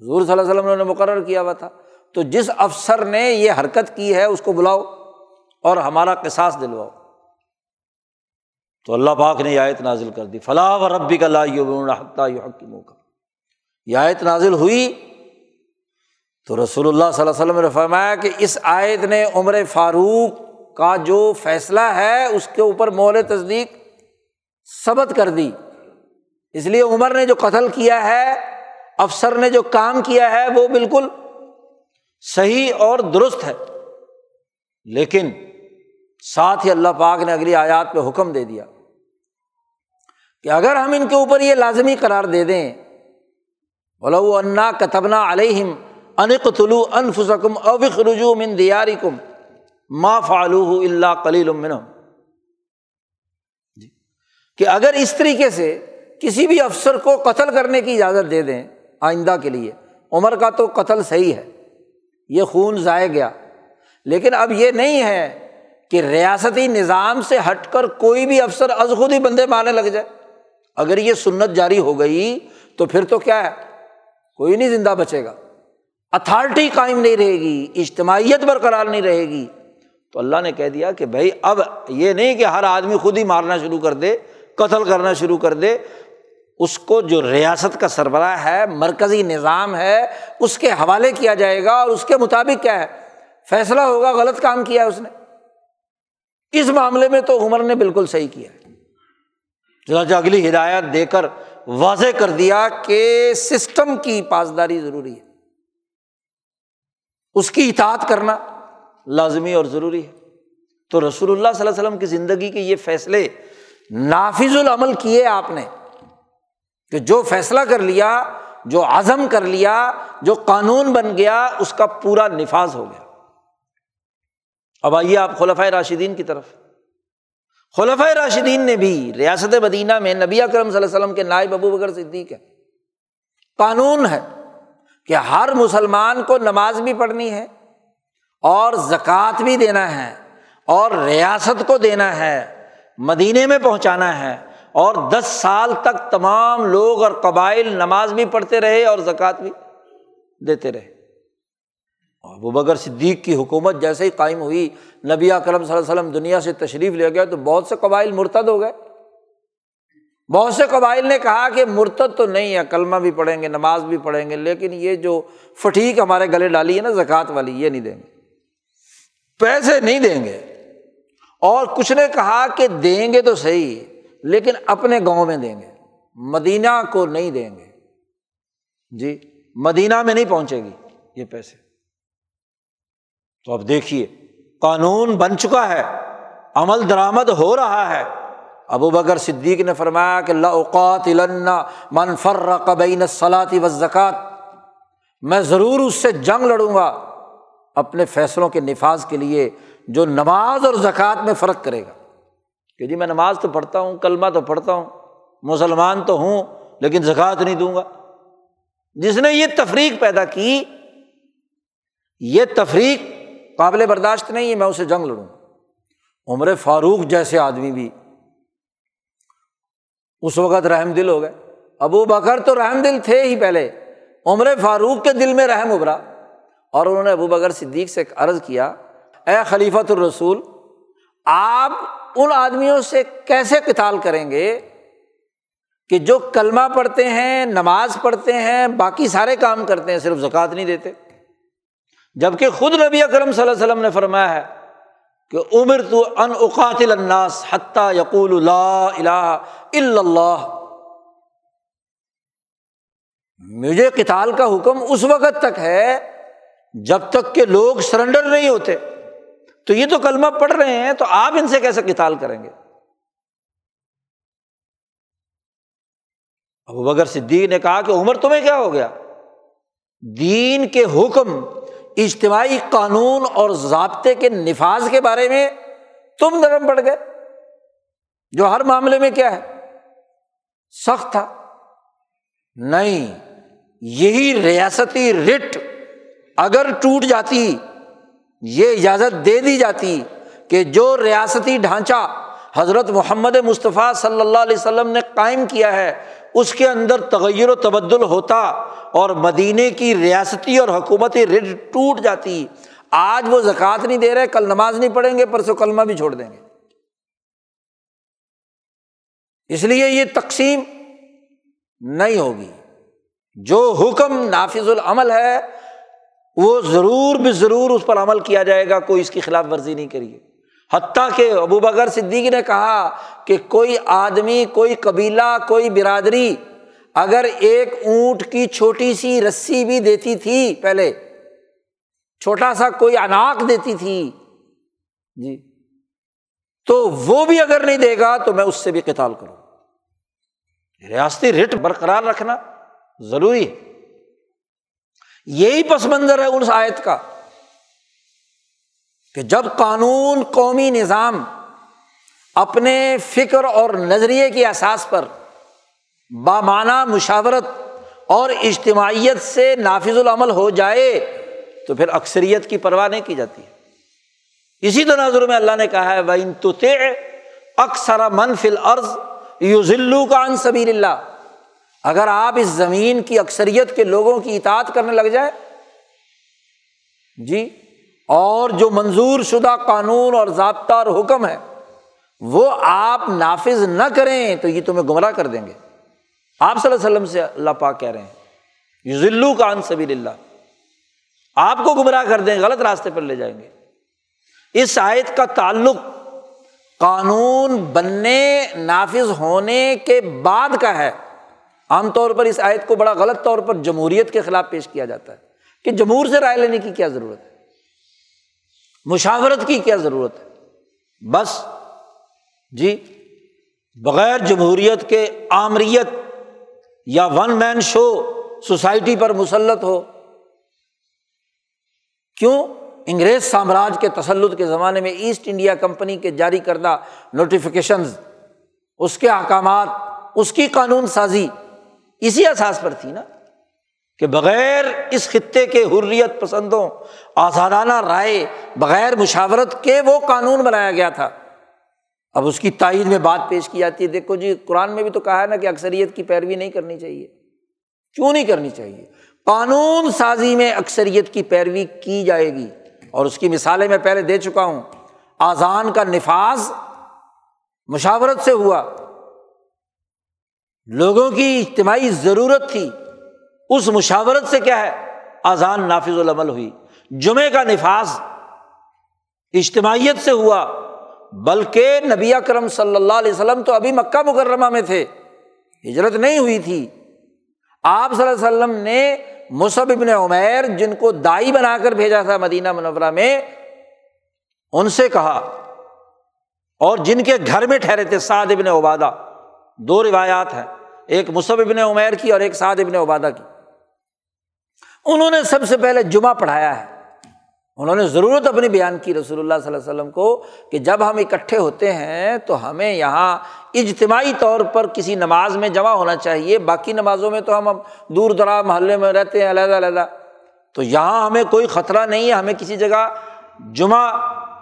حضور صلی اللہ علیہ وسلم نے مقرر کیا ہوا تھا۔ تو جس افسر نے یہ حرکت کی ہے، اس کو بلاؤ اور ہمارا قصاص دلواؤ۔ تو اللہ پاک نے آیت نازل کر دی۔ فلاح و ربی کا لا حکیموں کا یہ آیت نازل ہوئی تو رسول اللہ صلی اللہ علیہ وسلم نے فرمایا کہ اس آیت نے عمر فاروق کا جو فیصلہ ہے، اس کے اوپر مول تصدیق ثبت کر دی۔ اس لیے عمر نے جو قتل کیا ہے، افسر نے جو کام کیا ہے، وہ بالکل صحیح اور درست ہے۔ لیکن ساتھ ہی اللہ پاک نے اگلی آیات پہ حکم دے دیا کہ اگر ہم ان کے اوپر یہ لازمی قرار دے دیں بولو انا کتبنا علیہم انق طلوع انفسکم اوق رجوع من دیاری کم ما فالو اللہ کلیل جی. کہ اگر اس طریقے سے کسی بھی افسر کو قتل کرنے کی اجازت دے دیں آئندہ کے لیے، عمر کا تو قتل صحیح ہے، یہ خون ضائع گیا۔ لیکن اب یہ نہیں ہے کہ ریاستی نظام سے ہٹ کر کوئی بھی افسر از خود ہی بندے مارنے لگ جائے۔ اگر یہ سنت جاری ہو گئی تو پھر تو کیا ہے؟ کوئی نہیں زندہ بچے گا۔ اتھارٹی قائم نہیں رہے گی، اجتماعیت برقرار نہیں رہے گی۔ تو اللہ نے کہہ دیا کہ بھائی اب یہ نہیں کہ ہر آدمی خود ہی مارنا شروع کر دے، قتل کرنا شروع کر دے، اس کو جو ریاست کا سربراہ ہے، مرکزی نظام ہے، اس کے حوالے کیا جائے گا اور اس کے مطابق کیا ہے؟ فیصلہ ہوگا، غلط کام کیا ہے اس نے۔ اس معاملے میں تو عمر نے بالکل صحیح کیا ہے۔ اگلی ہدایت دے کر واضح کر دیا کہ سسٹم کی پاسداری ضروری ہے۔ اس کی اطاعت کرنا۔ لازمی اور ضروری ہے۔ تو رسول اللہ صلی اللہ علیہ وسلم کی زندگی کے یہ فیصلے نافذ العمل کیے آپ نے کہ جو فیصلہ کر لیا، جو عزم کر لیا، جو قانون بن گیا، اس کا پورا نفاذ ہو گیا۔ اب آئیے آپ خلفۂ راشدین کی طرف۔ خلفۂ راشدین نے بھی ریاست مدینہ میں نبی اکرم صلی اللہ علیہ وسلم کے نائب ابو بکر صدیق ہے قانون ہے کہ ہر مسلمان کو نماز بھی پڑھنی ہے اور زکوٰۃ بھی دینا ہے اور ریاست کو دینا ہے، مدینے میں پہنچانا ہے، اور دس سال تک تمام لوگ اور قبائل نماز بھی پڑھتے رہے اور زکوٰۃ بھی دیتے رہے۔ ابو بکر صدیق کی حکومت جیسے ہی قائم ہوئی، نبی کرم صلی اللہ علیہ وسلم دنیا سے تشریف لے گیا تو بہت سے قبائل مرتد ہو گئے۔ بہت سے قبائل نے کہا کہ مرتد تو نہیں ہے، کلمہ بھی پڑھیں گے، نماز بھی پڑھیں گے، لیکن یہ جو فٹیک ہمارے گلے ڈالی ہے نا، زکوٰۃ والی، یہ نہیں دیں گے۔ پیسے نہیں دیں گے۔ اور کچھ نے کہا کہ دیں گے تو صحیح، لیکن اپنے گاؤں میں دیں گے۔ مدینہ کو نہیں دیں گے۔ جی مدینہ میں نہیں پہنچے گی یہ پیسے۔ تو اب دیکھیے، قانون بن چکا ہے، عمل درآمد ہو رہا ہے۔ ابو بکر صدیق نے فرمایا کہ اوقات من فرق بین صلاحی و میں ضرور اس سے جنگ لڑوں گا۔ اپنے فیصلوں کے نفاذ کے لیے جو نماز اور زکوٰۃ میں فرق کرے گا۔ کہ جی میں نماز تو پڑھتا ہوں، کلمہ تو پڑھتا ہوں، مسلمان تو ہوں، لیکن زکوٰۃ نہیں دوں گا۔ جس نے یہ تفریق پیدا کی، یہ تفریق قابل برداشت نہیں ہے، میں اسے جنگ لڑوں۔ عمر فاروق جیسے آدمی بھی اس وقت رحم دل ہو گئے۔ ابو بکر تو رحم دل تھے ہی پہلے۔ عمر فاروق کے دل میں رحم ابھرا۔ اور انہوں نے ابو بکر صدیق سے عرض کیا، اے خلیفۃ الرسول، آپ ان آدمیوں سے کیسے کتال کریں گے کہ جو کلمہ پڑھتے ہیں، نماز پڑھتے ہیں، باقی سارے کام کرتے ہیں، صرف زکوٰۃ نہیں دیتے؟ جبکہ خود نبی اکرم صلی اللہ علیہ وسلم نے فرمایا ہے کہ عمر تو ان اقاتل الناس حتیٰ یقول اللہ الہ الا اللہ۔ مجھے کتال کا حکم اس وقت تک ہے جب تک کہ لوگ سرنڈر نہیں ہوتے، تو یہ تو کلمہ پڑھ رہے ہیں، تو آپ ان سے کیسے کتال کریں گے؟ ابو بگر صدیق نے کہا کہ عمر تمہیں کیا ہو گیا؟ دین کے حکم، اجتماعی قانون اور ضابطے کے نفاذ کے بارے میں تم نرم پڑ گئے، جو ہر معاملے میں کیا ہے؟ سخت تھا۔ نہیں، یہی ریاستی رٹ اگر ٹوٹ جاتی، یہ اجازت دے دی جاتی کہ جو ریاستی ڈھانچہ حضرت محمد مصطفیٰ صلی اللہ علیہ وسلم نے قائم کیا ہے، اس کے اندر تغیر و تبدل ہوتا اور مدینے کی ریاستی اور حکومتی رڈ ٹوٹ جاتی۔ آج وہ زکوٰۃ نہیں دے رہے، کل نماز نہیں پڑھیں گے، پرسوں کلمہ بھی چھوڑ دیں گے۔ اس لیے یہ تقسیم نہیں ہوگی۔ جو حکم نافذ العمل ہے وہ ضرور بھی ضرور اس پر عمل کیا جائے گا، کوئی اس کی خلاف ورزی نہیں کریے۔ حتیٰ کہ ابو بکر صدیقی نے کہا کہ کوئی آدمی، کوئی قبیلہ، کوئی برادری اگر ایک اونٹ کی چھوٹی سی رسی بھی دیتی تھی، پہلے چھوٹا سا کوئی اناک دیتی تھی جی تو وہ بھی اگر نہیں دے گا تو میں اس سے بھی قتال کروں۔ ریاستی رٹ برقرار رکھنا ضروری ہے۔ یہی پس منظر ہے اس آیت کا کہ جب قانون قومی نظام اپنے فکر اور نظریے کے احساس پر بامانہ مشاورت اور اجتماعیت سے نافذ العمل ہو جائے تو پھر اکثریت کی پرواہ نہیں کی جاتی اسی تناظر میں اللہ نے کہا ہے وہ تو اکثر منفل عرض یو ذلو کا ان سبیر اللہ اگر آپ اس زمین کی اکثریت کے لوگوں کی اطاعت کرنے لگ جائے جی اور جو منظور شدہ قانون اور ضابطہ اور حکم ہے، وہ آپ نافذ نہ کریں تو یہ تمہیں گمراہ کر دیں گے۔ آپ صلی اللہ علیہ وسلم سے اللہ پاک کہہ رہے ہیں یہ ذلو کا ان اللہ۔ آپ کو گمراہ کر دیں، غلط راستے پر لے جائیں گے۔ اس آیت کا تعلق قانون بننے، نافذ ہونے کے بعد کا ہے۔ عام طور پر اس آیت کو بڑا غلط طور پر جمہوریت کے خلاف پیش کیا جاتا ہے کہ جمہور سے رائے لینے کی کیا ضرورت ہے؟ مشاورت کی کیا ضرورت ہے؟ بس جی بغیر جمہوریت کے آمریت یا ون مین شو سوسائٹی پر مسلط ہو، کیوں؟ انگریز سامراج کے تسلط کے زمانے میں ایسٹ انڈیا کمپنی کے جاری کردہ نوٹیفکیشنز اس کے احکامات، اس کی قانون سازی اسی احساس پر تھی نا کہ بغیر اس خطے کے حریت پسندوں، آزادانہ رائے، بغیر مشاورت کے وہ قانون بنایا گیا تھا۔ اب اس کی تائید میں بات پیش کی جاتی ہے۔ دیکھو جی قرآن میں بھی تو کہا ہے نا کہ اکثریت کی پیروی نہیں کرنی چاہیے۔ کیوں نہیں کرنی چاہیے؟ قانون سازی میں اکثریت کی پیروی کی جائے گی۔ اور اس کی مثالیں میں پہلے دے چکا ہوں۔ آزان کا نفاذ مشاورت سے ہوا۔ لوگوں کی اجتماعی ضرورت تھی۔ اس مشاورت سے کیا ہے؟ آزان نافذ العمل ہوئی۔ جمعے کا نفاذ اجتماعیت سے ہوا۔ بلکہ نبی اکرم صلی اللہ علیہ وسلم تو ابھی مکہ مکرمہ میں تھے۔ ہجرت نہیں ہوئی تھی۔ آپ صلی اللہ علیہ وسلم نے مصب ابن عمیر جن کو دائی بنا کر بھیجا تھا مدینہ منورہ میں، ان سے کہا۔ اور جن کے گھر میں ٹھہرے تھے سعد ابن عبادہ۔ دو روایات ہیں، ایک مصب ابن عمیر کی اور ایک سعد ابن عبادہ کی۔ انہوں نے سب سے پہلے جمعہ پڑھایا ہے۔ انہوں نے ضرورت اپنی بیان کی رسول اللہ صلی اللہ علیہ وسلم کو کہ جب ہم اکٹھے ہوتے ہیں تو ہمیں یہاں اجتماعی طور پر کسی نماز میں جمع ہونا چاہیے، باقی نمازوں میں تو ہم دور دراز محلے میں رہتے ہیں، علیحدہ علیحدہ۔ تو یہاں ہمیں کوئی خطرہ نہیں ہے، ہمیں کسی جگہ جمعہ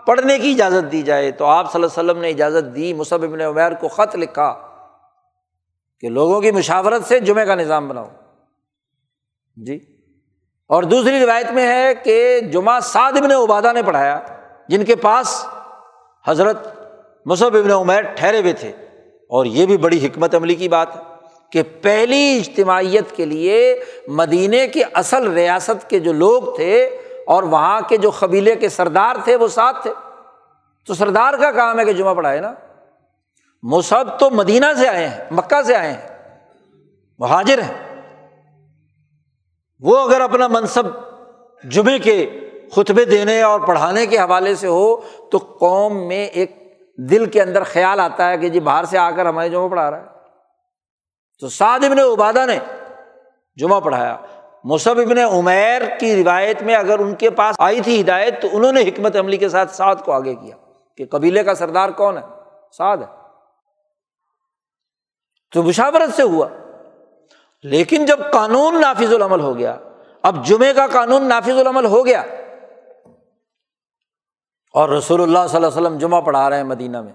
پڑھنے کی اجازت دی جائے۔ تو آپ صلی اللہ علیہ وسلم نے اجازت دی مصب ابن عمیر کو خط لکھا۔ کہ لوگوں کی مشاورت سے جمعے کا نظام بناؤ۔ جی۔ اور دوسری روایت میں ہے کہ جمعہ سعد ابن عبادہ نے پڑھایا، جن کے پاس حضرت مصحف ابن عمیر ٹھہرے ہوئے تھے۔ اور یہ بھی بڑی حکمت عملی کی بات ہے کہ پہلی اجتماعیت کے لیے مدینے کی اصل ریاست کے جو لوگ تھے اور وہاں کے جو قبیلے کے سردار تھے، وہ ساتھ تھے۔ تو سردار کا کام ہے کہ جمعہ پڑھائے نا۔ مصحب تو مدینہ سے آئے ہیں، مکہ سے آئے ہیں، مہاجر ہیں۔ وہ اگر اپنا منصب جمعے کے خطبے دینے اور پڑھانے کے حوالے سے ہو، تو قوم میں ایک دل کے اندر خیال آتا ہے کہ جی باہر سے آ کر ہمارے جمعہ پڑھا رہا ہے۔ تو سعد ابن عبادہ نے جمعہ پڑھایا۔ مصب ابن عمیر کی روایت میں اگر ان کے پاس آئی تھی ہدایت، تو انہوں نے حکمت عملی کے ساتھ سعد کو آگے کیا کہ قبیلے کا سردار کون ہے؟ سعد ہے۔ تو مشاورت سے ہوا۔ لیکن جب قانون نافذ العمل ہو گیا، اب جمعے کا قانون نافذ العمل ہو گیا۔ اور رسول اللہ صلی اللہ علیہ وسلم جمعہ پڑھا رہے ہیں مدینہ میں۔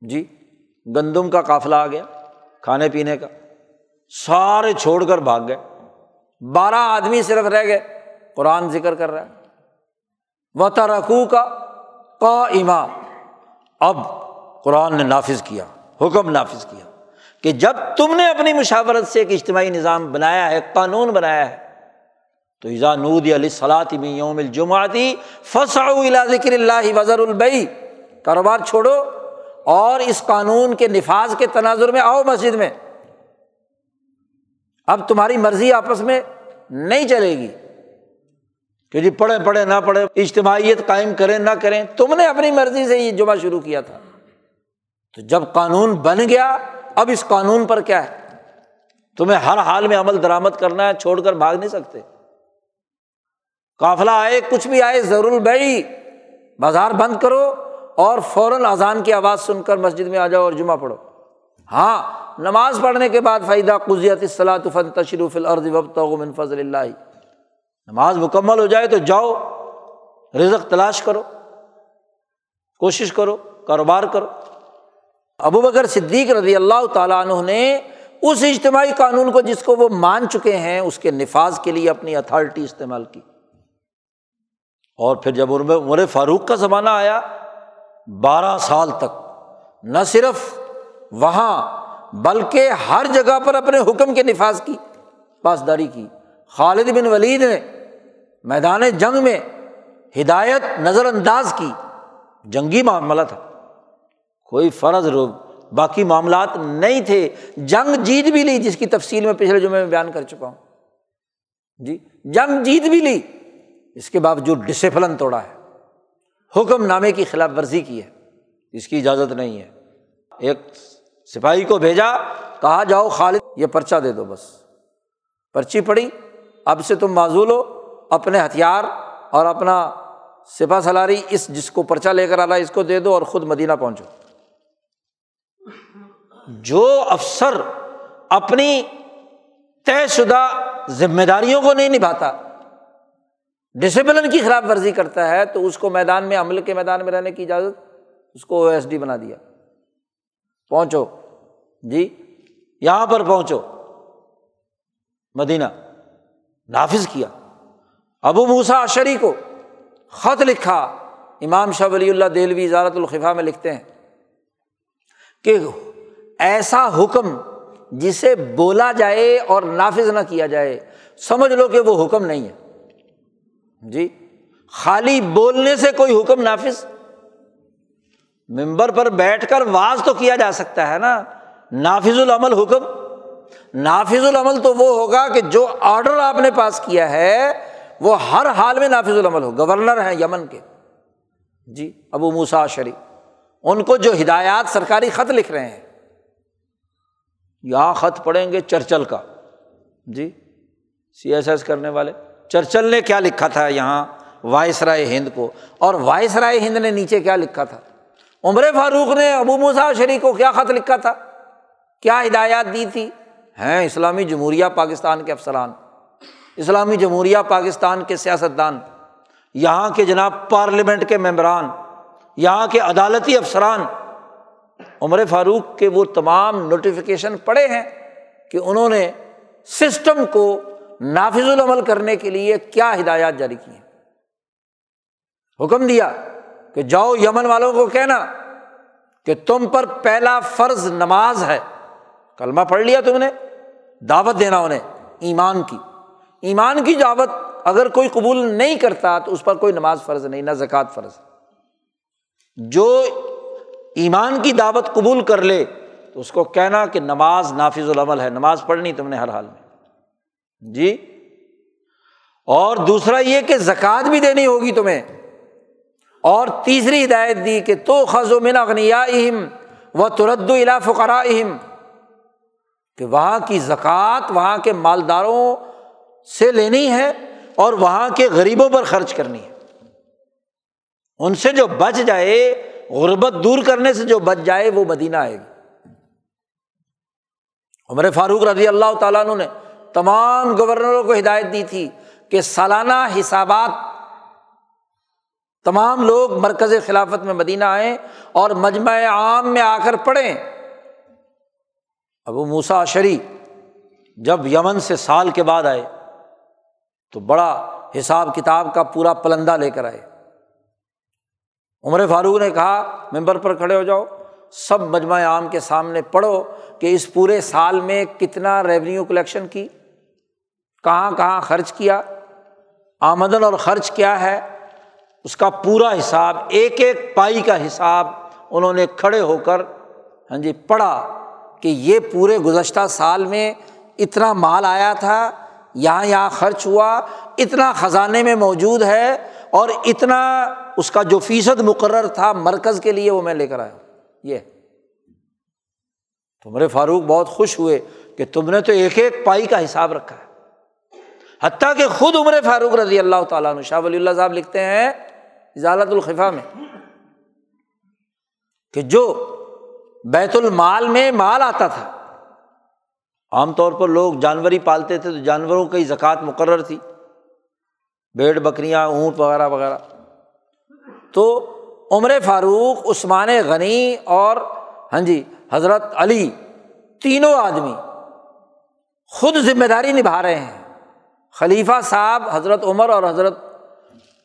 جی گندم کا قافلہ آ گیا، کھانے پینے کا۔ سارے چھوڑ کر بھاگ گئے۔ بارہ آدمی صرف رہ گئے، قرآن ذکر کر رہا ہے۔ و ترکو کا اما اب قرآن نے نافذ کیا۔ حکم نافذ کیا کہ جب تم نے اپنی مشاورت سے ایک اجتماعی نظام بنایا ہے قانون بنایا ہے، تو ایزا نود علی صلاحی یوم الجماعتی فسا ذکر اللہ وزر البئی کاروبار چھوڑو اور اس قانون کے نفاذ کے تناظر میں آؤ مسجد میں۔ اب تمہاری مرضی آپس میں نہیں چلے گی۔ کہ جی پڑھے پڑھے نہ پڑھے اجتماعیت قائم کریں، نہ کریں۔ تم نے اپنی مرضی سے یہ جمعہ شروع کیا تھا۔ تو جب قانون بن گیا، اب اس قانون پر کیا ہے؟ تمہیں ہر حال میں عمل درآمد کرنا ہے، چھوڑ کر بھاگ نہیں سکتے۔ قافلہ آئے، کچھ بھی آئے، ضرور بھائی بازار بند کرو اور فوراً اذان کی آواز سن کر مسجد میں آ جاؤ اور جمعہ پڑھو۔ ہاں نماز پڑھنے کے بعد فائدہ قزیت فن تشریف العرض وب من فضل اللہ نماز مکمل ہو جائے تو جاؤ، رزق تلاش کرو۔ کوشش کرو، کاروبار کرو۔ ابو بکر صدیق رضی اللہ تعالیٰ عنہ نے اس اجتماعی قانون کو جس کو وہ مان چکے ہیں، اس کے نفاذ کے لیے اپنی اتھارٹی استعمال کی۔ اور پھر جب عمر فاروق کا زمانہ آیا، بارہ سال تک، نہ صرف وہاں، بلکہ ہر جگہ پر اپنے حکم کے نفاذ کی، پاسداری کی۔ خالد بن ولید نے میدان جنگ میں ہدایت نظر انداز کی۔ جنگی معاملہ تھا۔ کوئی فرض رو باقی معاملات نہیں تھے۔ جنگ جیت بھی لی جس کی تفصیل میں پچھلے جمعے میں بیان کر چکا ہوں۔ جی جنگ جیت بھی لی۔ اس کے باوجود ڈسپلن توڑا ہے۔ حکم نامے کی خلاف ورزی کی ہے۔ اس کی اجازت نہیں ہے۔ ایک سپاہی کو بھیجا، کہا، جاؤ خالد، یہ پرچہ دے دو بس۔ پرچی پڑی۔ اب سے تم معذول ہو۔ اپنے ہتھیار اور اپنا سپا سلاری اس جس کو پرچہ لے کر آ رہا ہے اس کو دے دو اور خود مدینہ پہنچو۔ جو افسر اپنی طے شدہ ذمہ داریوں کو نہیں نبھاتا ڈسپلن کی خلاف ورزی کرتا ہے، تو اس کو میدان میں عمل کے میدان میں رہنے کی اجازت، اس کو او ایس ڈی بنا دیا۔ پہنچو۔ جی یہاں پر پہنچو۔ مدینہ۔ نافذ کیا۔ ابو موسا اشری کو خط لکھا۔ امام شاہ ولی اللہ دہلوی اجارت الخفا میں لکھتے ہیں کہ ایسا حکم جسے بولا جائے اور نافذ نہ کیا جائے، سمجھ لو کہ وہ حکم نہیں ہے۔ جی خالی بولنے سے کوئی حکم نافذ؟ ممبر پر بیٹھ کر واز تو کیا جا سکتا ہے نا؟ نافذ العمل حکم؟ نافذ العمل تو وہ ہوگا کہ جو آرڈر آپ نے پاس کیا ہے، وہ ہر حال میں نافذ العمل ہو۔ گورنر ہیں یمن کے۔ جی ابو موسا شریف ان کو جو ہدایات سرکاری خط لکھ رہے ہیں یہاں خط پڑھیں گے چرچل کا۔ جی سی ایس ایس کرنے والے۔ چرچل نے کیا لکھا تھا یہاں وائس رائے ہند کو؟ اور وائس رائے ہند نے نیچے کیا لکھا تھا؟ عمر فاروق نے ابو مسا شریف کو کیا خط لکھا تھا؟ کیا ہدایات دی تھی؟ ہیں اسلامی جمہوریہ پاکستان کے افسران۔ اسلامی جمہوریہ پاکستان کے سیاستدان۔ یہاں کے جناب پارلیمنٹ کے ممبران۔ یہاں کے عدالتی افسران۔ عمر فاروق کے وہ تمام نوٹیفیکیشن پڑے ہیں کہ انہوں نے سسٹم کو نافذ العمل کرنے کے لیے کیا ہدایات جاری کی ہیں۔ حکم دیا کہ جاؤ یمن والوں کو کہنا کہ تم پر پہلا فرض نماز ہے۔ کلمہ پڑھ لیا تم نے، دعوت دینا انہیں ایمان کی۔ ایمان کی دعوت اگر کوئی قبول نہیں کرتا تو اس پر کوئی نماز فرض نہیں، نہ زکوٰۃ فرض۔ جو ایمان کی دعوت قبول کر لے، تو اس کو کہنا کہ نماز نافذ العمل ہے، نماز پڑھنی تم نے ہر حال میں۔ جی؟ اور دوسرا یہ کہ زکوٰۃ بھی دینی ہوگی تمہیں۔ اور تیسری ہدایت دی کہ تو خز و من اغنیا اہم و ترد الا فقرا اہم کہ وہاں کی زکوٰۃ وہاں کے مالداروں سے لینی ہے اور وہاں کے غریبوں پر خرچ کرنی ہے۔ ان سے جو بچ جائے غربت دور کرنے سے جو بچ جائے وہ مدینہ آئے گی۔ عمر فاروق رضی اللہ تعالیٰ نے تمام گورنروں کو ہدایت دی تھی کہ سالانہ حسابات تمام لوگ مرکز خلافت میں مدینہ آئیں اور مجمع عام میں آ کر پڑھیں۔ ابو موسا شری جب یمن سے سال کے بعد آئے تو بڑا حساب کتاب کا پورا پلندہ لے کر آئے۔ عمر فاروق نے کہا، ممبر پر کھڑے ہو جاؤ، سب مجمع عام کے سامنے پڑھو کہ اس پورے سال میں کتنا ریونیو کلیکشن کی، کہاں کہاں خرچ کیا، آمدن اور خرچ کیا ہے، اس کا پورا حساب، ایک ایک پائی کا حساب انہوں نے کھڑے ہو کر ہاں جی پڑھا کہ یہ پورے گزشتہ سال میں اتنا مال آیا تھا، یہاں یہاں خرچ ہوا، اتنا خزانے میں موجود ہے اور اتنا اس کا جو فیصد مقرر تھا مرکز کے لیے وہ میں لے کر آیا یہ تمہارے فاروق بہت خوش ہوئے کہ تم نے تو ایک ایک پائی کا حساب رکھا ہے۔ حتیٰ کہ خود عمر فاروق رضی اللہ تعالیٰ شاہ ولی اللہ صاحب لکھتے ہیں اجالت الخفا میں کہ جو بیت المال میں مال آتا تھا، عام طور پر لوگ جانور ہی پالتے تھے تو جانوروں کی زکوٰۃ مقرر تھی۔ بھیڑ بکریاں، اونٹ وغیرہ وغیرہ۔ تو عمر فاروق، عثمان غنی اور ہاں جی حضرت علی، تینوں آدمی خود ذمہ داری نبھا رہے ہیں۔ خلیفہ صاحب، حضرت عمر اور حضرت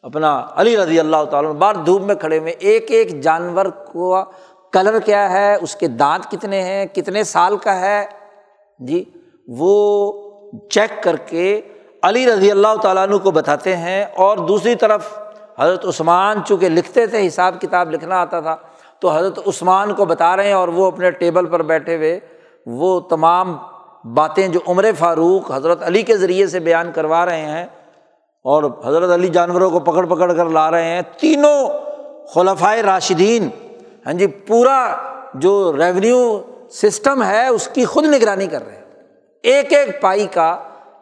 اپنا علی رضی اللہ تعالیٰ بار دھوپ میں کھڑے ہوئے۔ ایک ایک جانور کو کلر کیا ہے؟ اس کے دانت کتنے ہیں؟ کتنے سال کا ہے؟ جی وہ چیک کر کے علی رضی اللہ تعالیٰ عنہ کو بتاتے ہیں اور دوسری طرف حضرت عثمان چونکہ لکھتے تھے حساب کتاب لکھنا آتا تھا، تو حضرت عثمان کو بتا رہے ہیں اور وہ اپنے ٹیبل پر بیٹھے ہوئے وہ تمام باتیں جو عمر فاروق حضرت علی کے ذریعے سے بیان کروا رہے ہیں اور حضرت علی جانوروں کو پکڑ پکڑ کر لا رہے ہیں، تینوں خلفۂ راشدین ہاں جی پورا جو ریونیو سسٹم ہے اس کی خود نگرانی کر رہے ہیں۔ ایک ایک پائی کا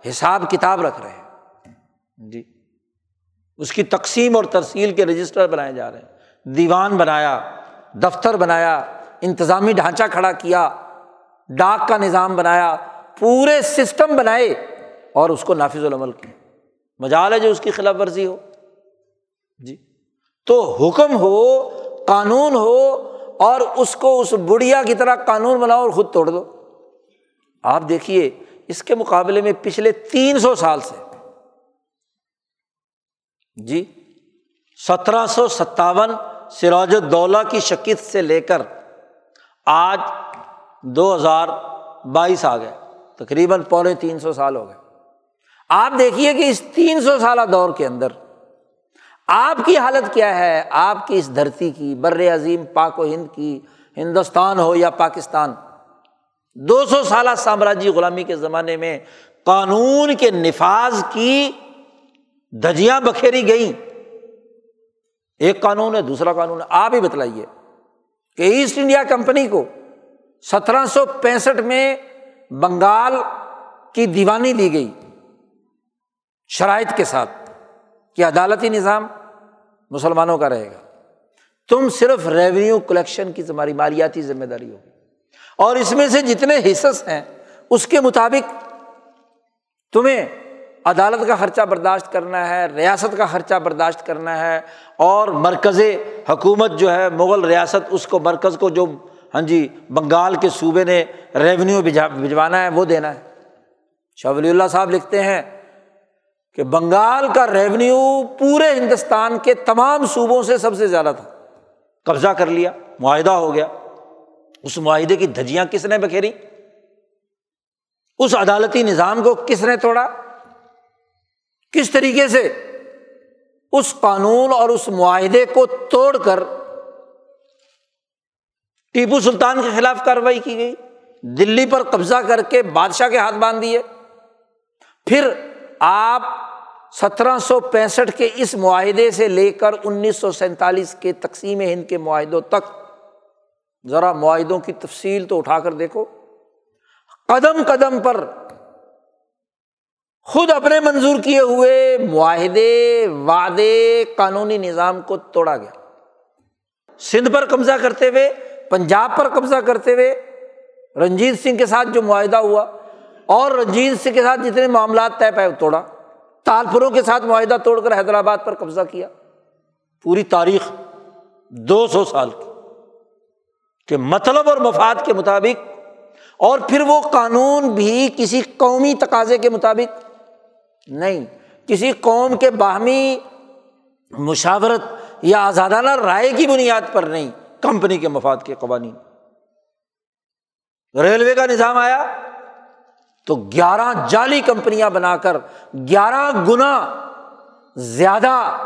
حساب کتاب رکھ رہے ہیں۔ جی۔ اس کی تقسیم اور ترسیل کے رجسٹر بنائے جا رہے ہیں۔ دیوان بنایا دفتر بنایا انتظامی ڈھانچہ کھڑا کیا ڈاک کا نظام بنایا پورے سسٹم بنائے اور اس کو نافذ العمل کیا۔ مجال ہے جو اس کی خلاف ورزی ہو۔ جی۔ تو حکم ہو قانون ہو اور اس کو اس بڑھیا کی طرح قانون بناؤ اور خود توڑ دو۔ آپ دیکھیے اس کے مقابلے میں پچھلے تین سو سال سے۔ جی سترہ سو ستاون سراج الدولہ کی شکست سے لے کر آج دو ہزار بائیس آ گئے۔ تقریباً پونے تین سو سال ہو گئے۔ آپ دیکھیے کہ اس تین سو سالہ دور کے اندر آپ کی حالت کیا ہے؟ آپ کی اس دھرتی کی، بر عظیم پاک و ہند کی، ہندوستان ہو یا پاکستان۔ دو سو سالہ سامراجی غلامی کے زمانے میں قانون کے نفاذ کی دھجیاں بکھیری گئیں۔ ایک قانون ہے، دوسرا قانون ہے۔ آپ ہی بتلائیے کہ ایسٹ انڈیا کمپنی کو سترہ سو پینسٹھ میں بنگال کی دیوانی دی گئی شرائط کے ساتھ کہ عدالتی نظام مسلمانوں کا رہے گا۔ تم صرف ریونیو کلیکشن کی تمہاری مالیاتی ذمہ داری ہوگی۔ اور اس میں سے جتنے حصص ہیں، اس کے مطابق تمہیں عدالت کا خرچہ برداشت کرنا ہے، ریاست کا خرچہ برداشت کرنا ہے اور مرکز حکومت جو ہے، مغل ریاست، اس کو مرکز کو جو ہاں جی بنگال کے صوبے نے ریونیو بھجوانا ہے، وہ دینا ہے۔ شاہ ولی اللہ صاحب لکھتے ہیں کہ بنگال کا ریونیو پورے ہندوستان کے تمام صوبوں سے سب سے زیادہ تھا۔ قبضہ کر لیا، معاہدہ ہو گیا۔ اس معاہدے کی دھجیاں کس نے بکھیری؟ اس عدالتی نظام کو کس نے توڑا؟ کس طریقے سے؟ اس قانون اور اس معاہدے کو توڑ کر ٹیپو سلطان کے خلاف کاروائی کی گئی۔ دلی پر قبضہ کر کے بادشاہ کے ہاتھ باندھ دیے۔ پھر آپ سترہ سو پینسٹھ کے اس معاہدے سے لے کر انیس سو سینتالیس کے تقسیم ہند کے معاہدوں تک ذرا معاہدوں کی تفصیل تو اٹھا کر دیکھو۔ قدم قدم پر خود اپنے منظور کیے ہوئے معاہدے، وعدے، قانونی نظام کو توڑا گیا۔ سندھ پر قبضہ کرتے ہوئے، پنجاب پر قبضہ کرتے ہوئے رنجیت سنگھ کے ساتھ جو معاہدہ ہوا، اور رنجیت سنگھ کے ساتھ جتنے معاملات طے پائے توڑا، تالپوروں کے ساتھ معاہدہ توڑ کر حیدرآباد پر قبضہ کیا۔ پوری تاریخ دو سو سال کی۔ کہ مطلب اور مفاد کے مطابق اور پھر وہ قانون بھی کسی قومی تقاضے کے مطابق نہیں۔ کسی قوم کے باہمی مشاورت یا آزادانہ رائے کی بنیاد پر نہیں۔ کمپنی کے مفاد کے قوانین۔ ریلوے کا نظام آیا تو گیارہ جعلی کمپنیاں بنا کر گیارہ گنا زیادہ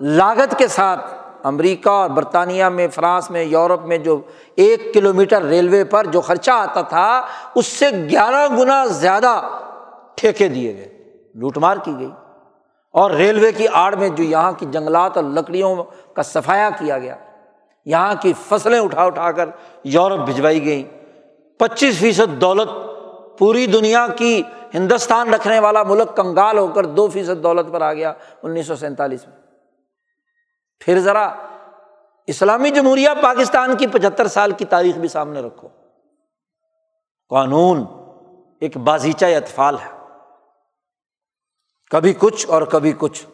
لاگت کے ساتھ امریکہ اور برطانیہ میں، فرانس میں، یورپ میں جو ایک کلو میٹر ریلوے پر جو خرچہ آتا تھا، اس سے گیارہ گنا زیادہ ٹھیکے دیے گئے، لوٹ مار کی گئی۔ اور ریلوے کی آڑ میں جو یہاں کی جنگلات اور لکڑیوں کا صفایا کیا گیا، یہاں کی فصلیں اٹھا اٹھا کر یورپ بھجوائی گئیں۔ پچیس فیصد دولت پوری دنیا کی ہندوستان رکھنے والا ملک کنگال ہو کر دو فیصد دولت پر آ گیا انیس سو سینتالیس میں۔ پھر ذرا اسلامی جمہوریہ پاکستان کی پچہتر سال کی تاریخ بھی سامنے رکھو۔ قانون ایک بازیچہ اطفال ہے۔ کبھی کچھ اور کبھی کچھ۔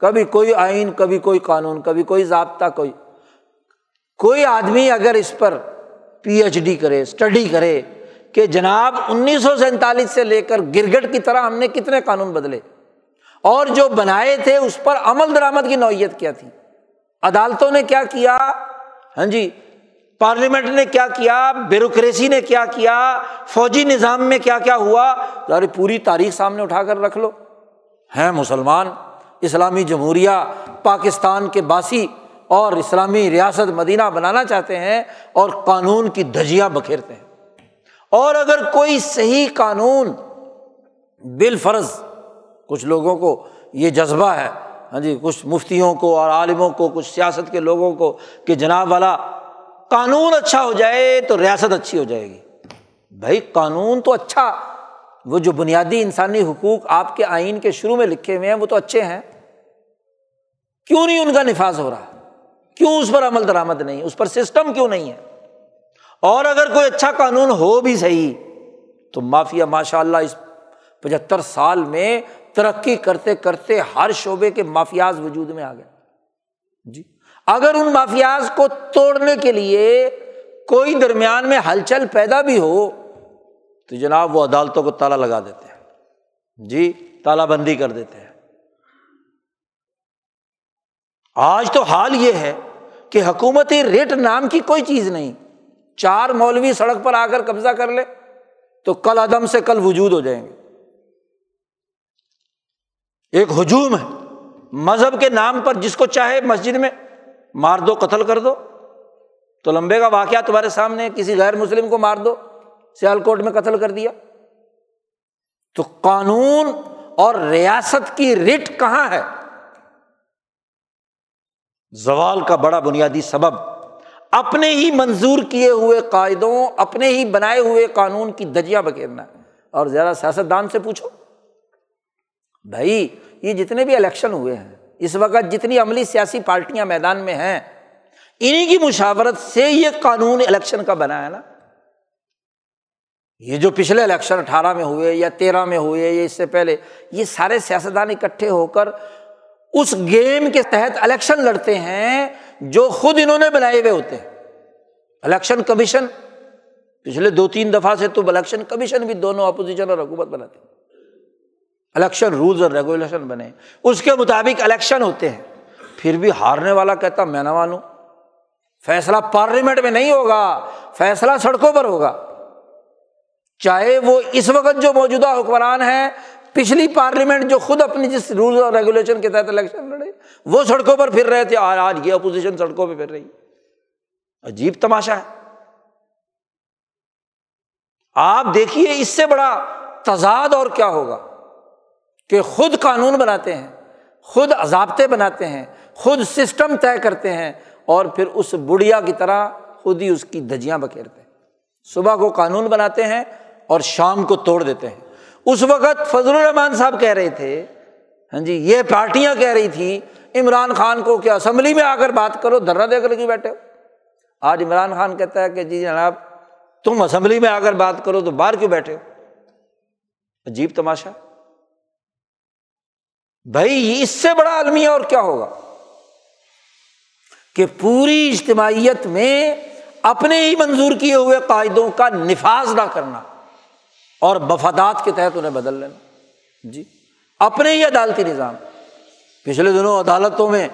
کبھی کوئی آئین، کبھی کوئی قانون، کبھی کوئی ضابطہ، کوئی کوئی آدمی اگر اس پر پی ایچ ڈی کرے اسٹڈی کرے کہ جناب انیس سو سینتالیس سے لے کر گرگٹ کی طرح ہم نے کتنے قانون بدلے۔ اور جو بنائے تھے اس پر عمل درآمد کی نوعیت کیا تھی؟ عدالتوں نے کیا کیا؟ ہاں جی پارلیمنٹ نے کیا کیا؟ بیوروکریسی نے کیا کیا؟ فوجی نظام میں کیا کیا ہوا؟ ذرا پوری تاریخ سامنے اٹھا کر رکھ لو۔ ہیں مسلمان، اسلامی جمہوریہ پاکستان کے باسی اور اسلامی ریاست مدینہ بنانا چاہتے ہیں اور قانون کی دھجیاں بکھیرتے ہیں۔ اور اگر کوئی صحیح قانون بال فرض کچھ لوگوں کو یہ جذبہ ہے ہاں جی کچھ مفتیوں کو اور عالموں کو، کچھ سیاست کے لوگوں کو کہ جناب والا قانون اچھا ہو جائے تو ریاست اچھی ہو جائے گی۔ بھائی، قانون تو اچھا وہ جو بنیادی انسانی حقوق آپ کے آئین کے شروع میں لکھے ہوئے ہیں، وہ تو اچھے ہیں۔ کیوں نہیں ان کا نفاذ ہو رہا؟ کیوں اس پر عمل درآمد نہیں؟ اس پر سسٹم کیوں نہیں ہے؟ اور اگر کوئی اچھا قانون ہو بھی صحیح، تو مافیا ماشاء اللہ اس پچہتر سال میں ترقی کرتے کرتے ہر شعبے کے مافیاز وجود میں آ گئے۔ جی۔ اگر ان مافیاز کو توڑنے کے لیے کوئی درمیان میں ہلچل پیدا بھی ہو، تو جناب وہ عدالتوں کو تالا لگا دیتے ہیں۔ جی تالا بندی کر دیتے ہیں۔ آج تو حال یہ ہے کہ حکومتی ریٹ نام کی کوئی چیز نہیں، چار مولوی سڑک پر آ کر قبضہ کر لے تو کل عدم سے کل وجود ہو جائیں گے۔ ایک ہجوم ہے۔ مذہب کے نام پر جس کو چاہے مسجد میں مار دو، قتل کر دو۔ تو لمبے کا واقعہ تمہارے سامنے کسی غیر مسلم کو مار دو، سیال کوٹ میں قتل کر دیا۔ تو قانون اور ریاست کی رٹ کہاں ہے؟ زوال کا بڑا بنیادی سبب۔ اپنے ہی منظور کیے ہوئے قاعدوں، اپنے ہی بنائے ہوئے قانون کی دجیاں بکھیرنا ہے اور زیادہ سیاستدان سے پوچھو۔ بھائی یہ جتنے بھی الیکشن ہوئے ہیں، اس وقت جتنی عملی سیاسی پارٹیاں میدان میں ہیں انہیں کی مشاورت سے یہ قانون الیکشن کا بنا ہے نا۔ یہ جو پچھلے الیکشن اٹھارہ میں ہوئے یا تیرہ میں ہوئے یا اس سے پہلے، یہ سارے سیاستدان اکٹھے ہو کر اس گیم کے تحت الیکشن لڑتے ہیں جو خود انہوں نے بنائے ہوئے ہوتے ہیں۔ الیکشن کمیشن، پچھلے دو تین دفعہ سے تو الیکشن کمیشن بھی دونوں اپوزیشن اور حکومت بناتے ہیں۔ الیکشن رولز اور ریگولیشن بنے۔ اس کے مطابق الیکشن ہوتے ہیں۔ پھر بھی ہارنے والا کہتا میں نہ مانوں۔ فیصلہ پارلیمنٹ میں نہیں ہوگا، فیصلہ سڑکوں پر ہوگا۔ چاہے وہ اس وقت جو موجودہ حکمران ہے پچھلی پارلیمنٹ جو خود اپنی جس رول اور ریگولیشن کے تحت الیکشن لڑے، وہ سڑکوں پر پھر رہے تھے۔ آج یہ اپوزیشن سڑکوں پہ پھر رہی۔ عجیب تماشا ہے۔ آپ دیکھیے اس سے بڑا تضاد اور کیا ہوگا؟ کہ خود قانون بناتے ہیں، خود ضابطے بناتے ہیں، خود سسٹم طے کرتے ہیں اور پھر اس بڑھیا کی طرح خود ہی اس کی دھجیاں بکھیرتے ہیں۔ صبح کو قانون بناتے ہیں اور شام کو توڑ دیتے ہیں۔ اس وقت فضل الرحمان صاحب کہہ رہے تھے ہاں جی یہ پارٹیاں کہہ رہی تھی عمران خان کو کیا اسمبلی میں آ کر بات کرو، دھرنا دے کر کیوں بیٹھے ہو۔ آج عمران خان کہتا ہے کہ جی جناب، تم اسمبلی میں آ کر بات کرو تو باہر کیوں بیٹھے ہو؟ عجیب تماشا۔ بھائی، اس سے بڑا المیہ اور کیا ہوگا؟ کہ پوری اجتماعیت میں اپنے ہی منظور کیے ہوئے قاعدوں کا نفاذ نہ کرنا اور مفادات کے تحت انہیں بدل لینا۔ جی اپنے ہی عدالتی نظام۔ پچھلے دنوں عدالتوں میں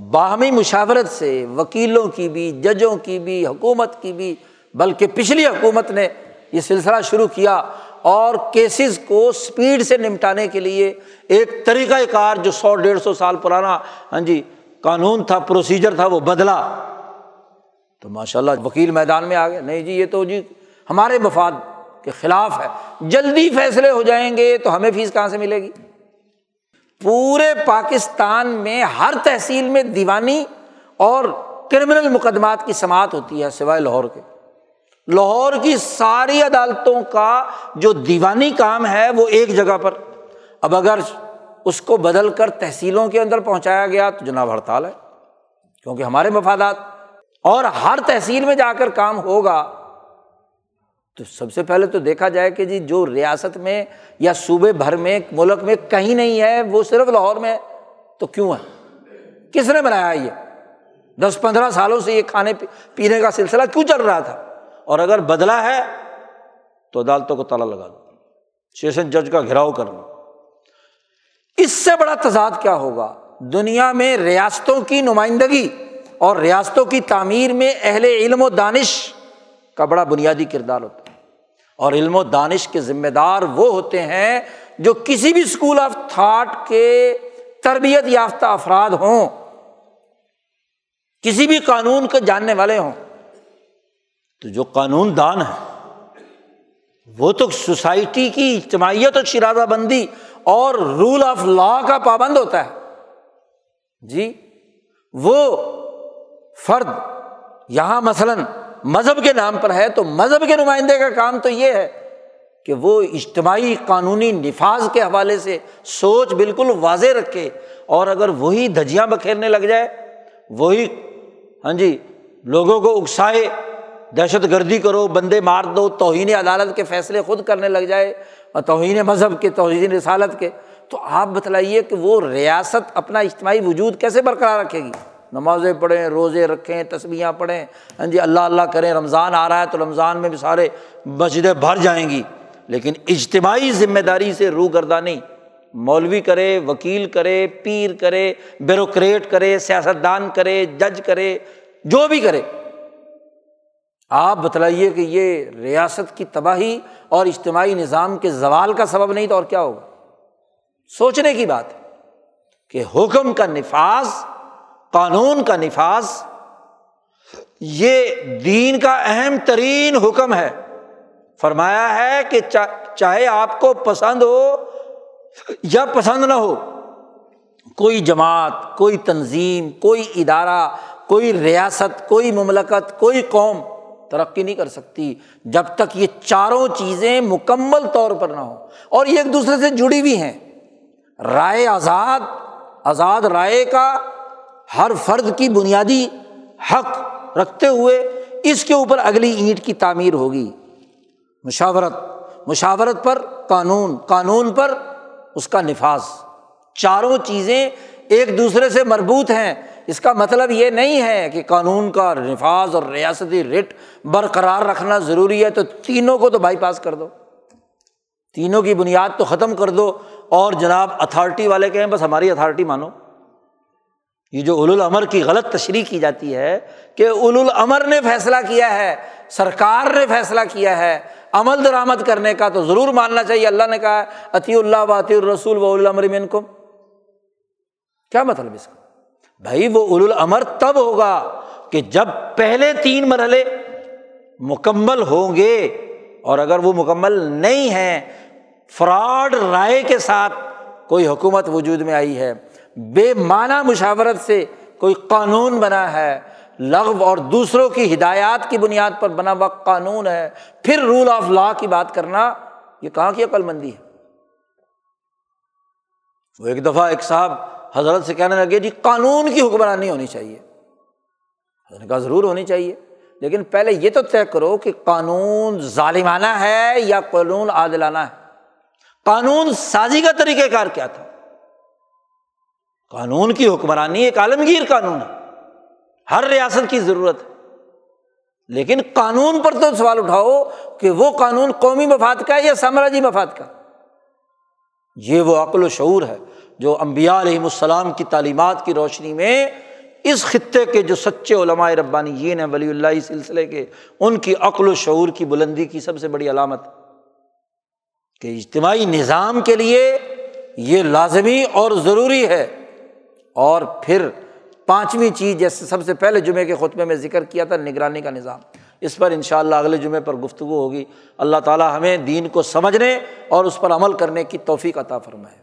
باہمی مشاورت سے وکیلوں کی بھی، ججوں کی بھی، حکومت کی بھی، بلکہ پچھلی حکومت نے یہ سلسلہ شروع کیا۔ اور کیسز کو اسپیڈ سے نمٹانے کے لیے ایک طریقۂ کار جو سو ڈیڑھ سو سال پرانا ہاں جی قانون تھا پروسیجر تھا، وہ بدلا۔ تو ماشاء اللہ وکیل میدان میں آ گئے، نہیں جی یہ تو جی ہمارے مفاد کے خلاف ہے۔ جلدی فیصلے ہو جائیں گے تو ہمیں فیس کہاں سے ملے گی؟ پورے پاکستان میں ہر تحصیل میں دیوانی اور کرمنل مقدمات کی سماعت ہوتی ہے سوائے لاہور کے۔ لاہور کی ساری عدالتوں کا جو دیوانی کام ہے وہ ایک جگہ پر۔ اب اگر اس کو بدل کر تحصیلوں کے اندر پہنچایا گیا تو جناب ہڑتال ہے، کیونکہ ہمارے مفادات۔ اور ہر تحصیل میں جا کر کام ہوگا۔ تو سب سے پہلے تو دیکھا جائے کہ جی جو ریاست میں یا صوبے بھر میں، ملک میں کہیں نہیں ہے، وہ صرف لاہور میں تو کیوں ہے؟ کس نے بنایا یہ؟ دس پندرہ سالوں سے یہ کھانے پینے کا سلسلہ کیوں چل رہا تھا؟ اور اگر بدلا ہے تو عدالتوں کو تالا لگا دو، سیشن جج کا گھیراؤ کر لو۔ اس سے بڑا تضاد کیا ہوگا؟ دنیا میں ریاستوں کی نمائندگی اور ریاستوں کی تعمیر میں اہل علم و دانش کا بڑا بنیادی کردار ہوتا ہے۔ اور علم و دانش کے ذمہ دار وہ ہوتے ہیں جو کسی بھی اسکول آف تھاٹ کے تربیت یافتہ افراد ہوں، کسی بھی قانون کو جاننے والے ہوں۔ تو جو قانون دان ہے، وہ تو سوسائٹی کی اجتماعیت اور شرادہ بندی اور رول آف لا کا پابند ہوتا ہے۔ جی وہ فرد یہاں مثلاً مذہب کے نام پر ہے تو مذہب کے نمائندے کا کام تو یہ ہے کہ وہ اجتماعی قانونی نفاذ کے حوالے سے سوچ بالکل واضح رکھے اور اگر وہی دھجیاں بکھیرنے لگ جائے، وہی ہاں جی لوگوں کو اکسائے دہشت گردی کرو، بندے مار دو، توہین عدالت کے فیصلے خود کرنے لگ جائے اور توہین مذہب کے، توہین رسالت کے۔ تو آپ بتلائیے کہ وہ ریاست اپنا اجتماعی وجود کیسے برقرار رکھے گی؟ نمازیں پڑھیں، روزے رکھیں تصویاں پڑھیں ہاں جی اللہ اللہ کریں، رمضان آ رہا ہے تو رمضان میں بھی سارے مسجدیں بھر جائیں گی۔ لیکن اجتماعی ذمہ داری سے روح گردانی مولوی کرے، وکیل کرے، پیر کرے، بیوروکریٹ کرے سیاست دان کرے، جج کرے، جو بھی کرے۔ آپ بتلائیے کہ یہ ریاست کی تباہی اور اجتماعی نظام کے زوال کا سبب نہیں تو اور کیا ہوگا؟ سوچنے کی بات ہے کہ حکم کا نفاذ، قانون کا نفاذ، یہ دین کا اہم ترین حکم ہے۔ فرمایا ہے کہ چاہے آپ کو پسند ہو یا پسند نہ ہو، کوئی جماعت، کوئی تنظیم، کوئی ادارہ، کوئی ریاست، کوئی مملکت، کوئی قوم ترقی نہیں کر سکتی، جب تک یہ چاروں چیزیں مکمل طور پر نہ ہو اور یہ ایک دوسرے سے جڑی ہوئی ہیں۔ رائے آزاد آزاد رائے کا ہر فرد کی بنیادی حق رکھتے ہوئے اس کے اوپر اگلی اینٹ کی تعمیر ہوگی۔ مشاورت مشاورت پر قانون قانون پر اس کا نفاذ۔ چاروں چیزیں ایک دوسرے سے مربوط ہیں۔ اس کا مطلب یہ نہیں ہے کہ قانون کا نفاذ اور ریاستی رٹ برقرار رکھنا ضروری ہے تو تینوں کو تو بائی پاس کر دو۔ تینوں کی بنیاد تو ختم کر دو اور جناب اتھارٹی والے کہیں بس ہماری اتھارٹی مانو۔ یہ جو اول العمر کی غلط تشریح کی جاتی ہے کہ اول العمر نے فیصلہ کیا ہے، سرکار نے فیصلہ کیا ہے، عمل درآمد کرنے کا تو ضرور ماننا چاہیے۔ اللہ نے کہا عطی اللہ و عطی الرسول و العمر من کو کیا مطلب اس کا؟ بھائی وہ اول العمر تب ہوگا کہ جب پہلے تین مرحلے مکمل ہوں گے اور اگر وہ مکمل نہیں ہے فراڈ رائے کے ساتھ کوئی حکومت وجود میں آئی ہے، بے معنی مشاورت سے کوئی قانون بنا ہے، لغو اور دوسروں کی ہدایات کی بنیاد پر بنا ہوا قانون ہے، پھر رول آف لا کی بات کرنا یہ کہاں کی عقل مندی ہے؟ وہ ایک دفعہ ایک صاحب حضرت سے کہنے لگے جی قانون کی حکمرانی ہونی چاہیے۔ نے کہا، ضرور ہونی چاہیے۔ لیکن پہلے یہ تو طے کرو کہ قانون ظالمانہ ہے یا قانون عادلانہ ہے۔ قانون سازی کا طریقہ کار کیا تھا؟ قانون کی حکمرانی ایک عالمگیر قانون ہے۔ ہر ریاست کی ضرورت ہے۔ لیکن قانون پر تو سوال اٹھاؤ کہ وہ قانون قومی مفاد کا ہے یا سامراجی مفاد کا۔ یہ وہ عقل و شعور ہے۔ جو امبیا علیہم السلام کی تعلیمات کی روشنی میں اس خطے کے جو سچے علماء ربانی یہ ہیں، ولی اللہ سلسلے کے، ان کی عقل و شعور کی بلندی کی سب سے بڑی علامت کہ اجتماعی نظام کے لیے یہ لازمی اور ضروری ہے۔ اور پھر پانچویں چیز جیسے سب سے پہلے جمعے کے خطبے میں ذکر کیا تھا، نگرانی کا نظام۔ اس پر ان شاء اللہ اگلے جمعے پر گفتگو ہوگی۔ اللہ تعالیٰ ہمیں دین کو سمجھنے اور اس پر عمل کرنے کی توفیق عطا فرمائے۔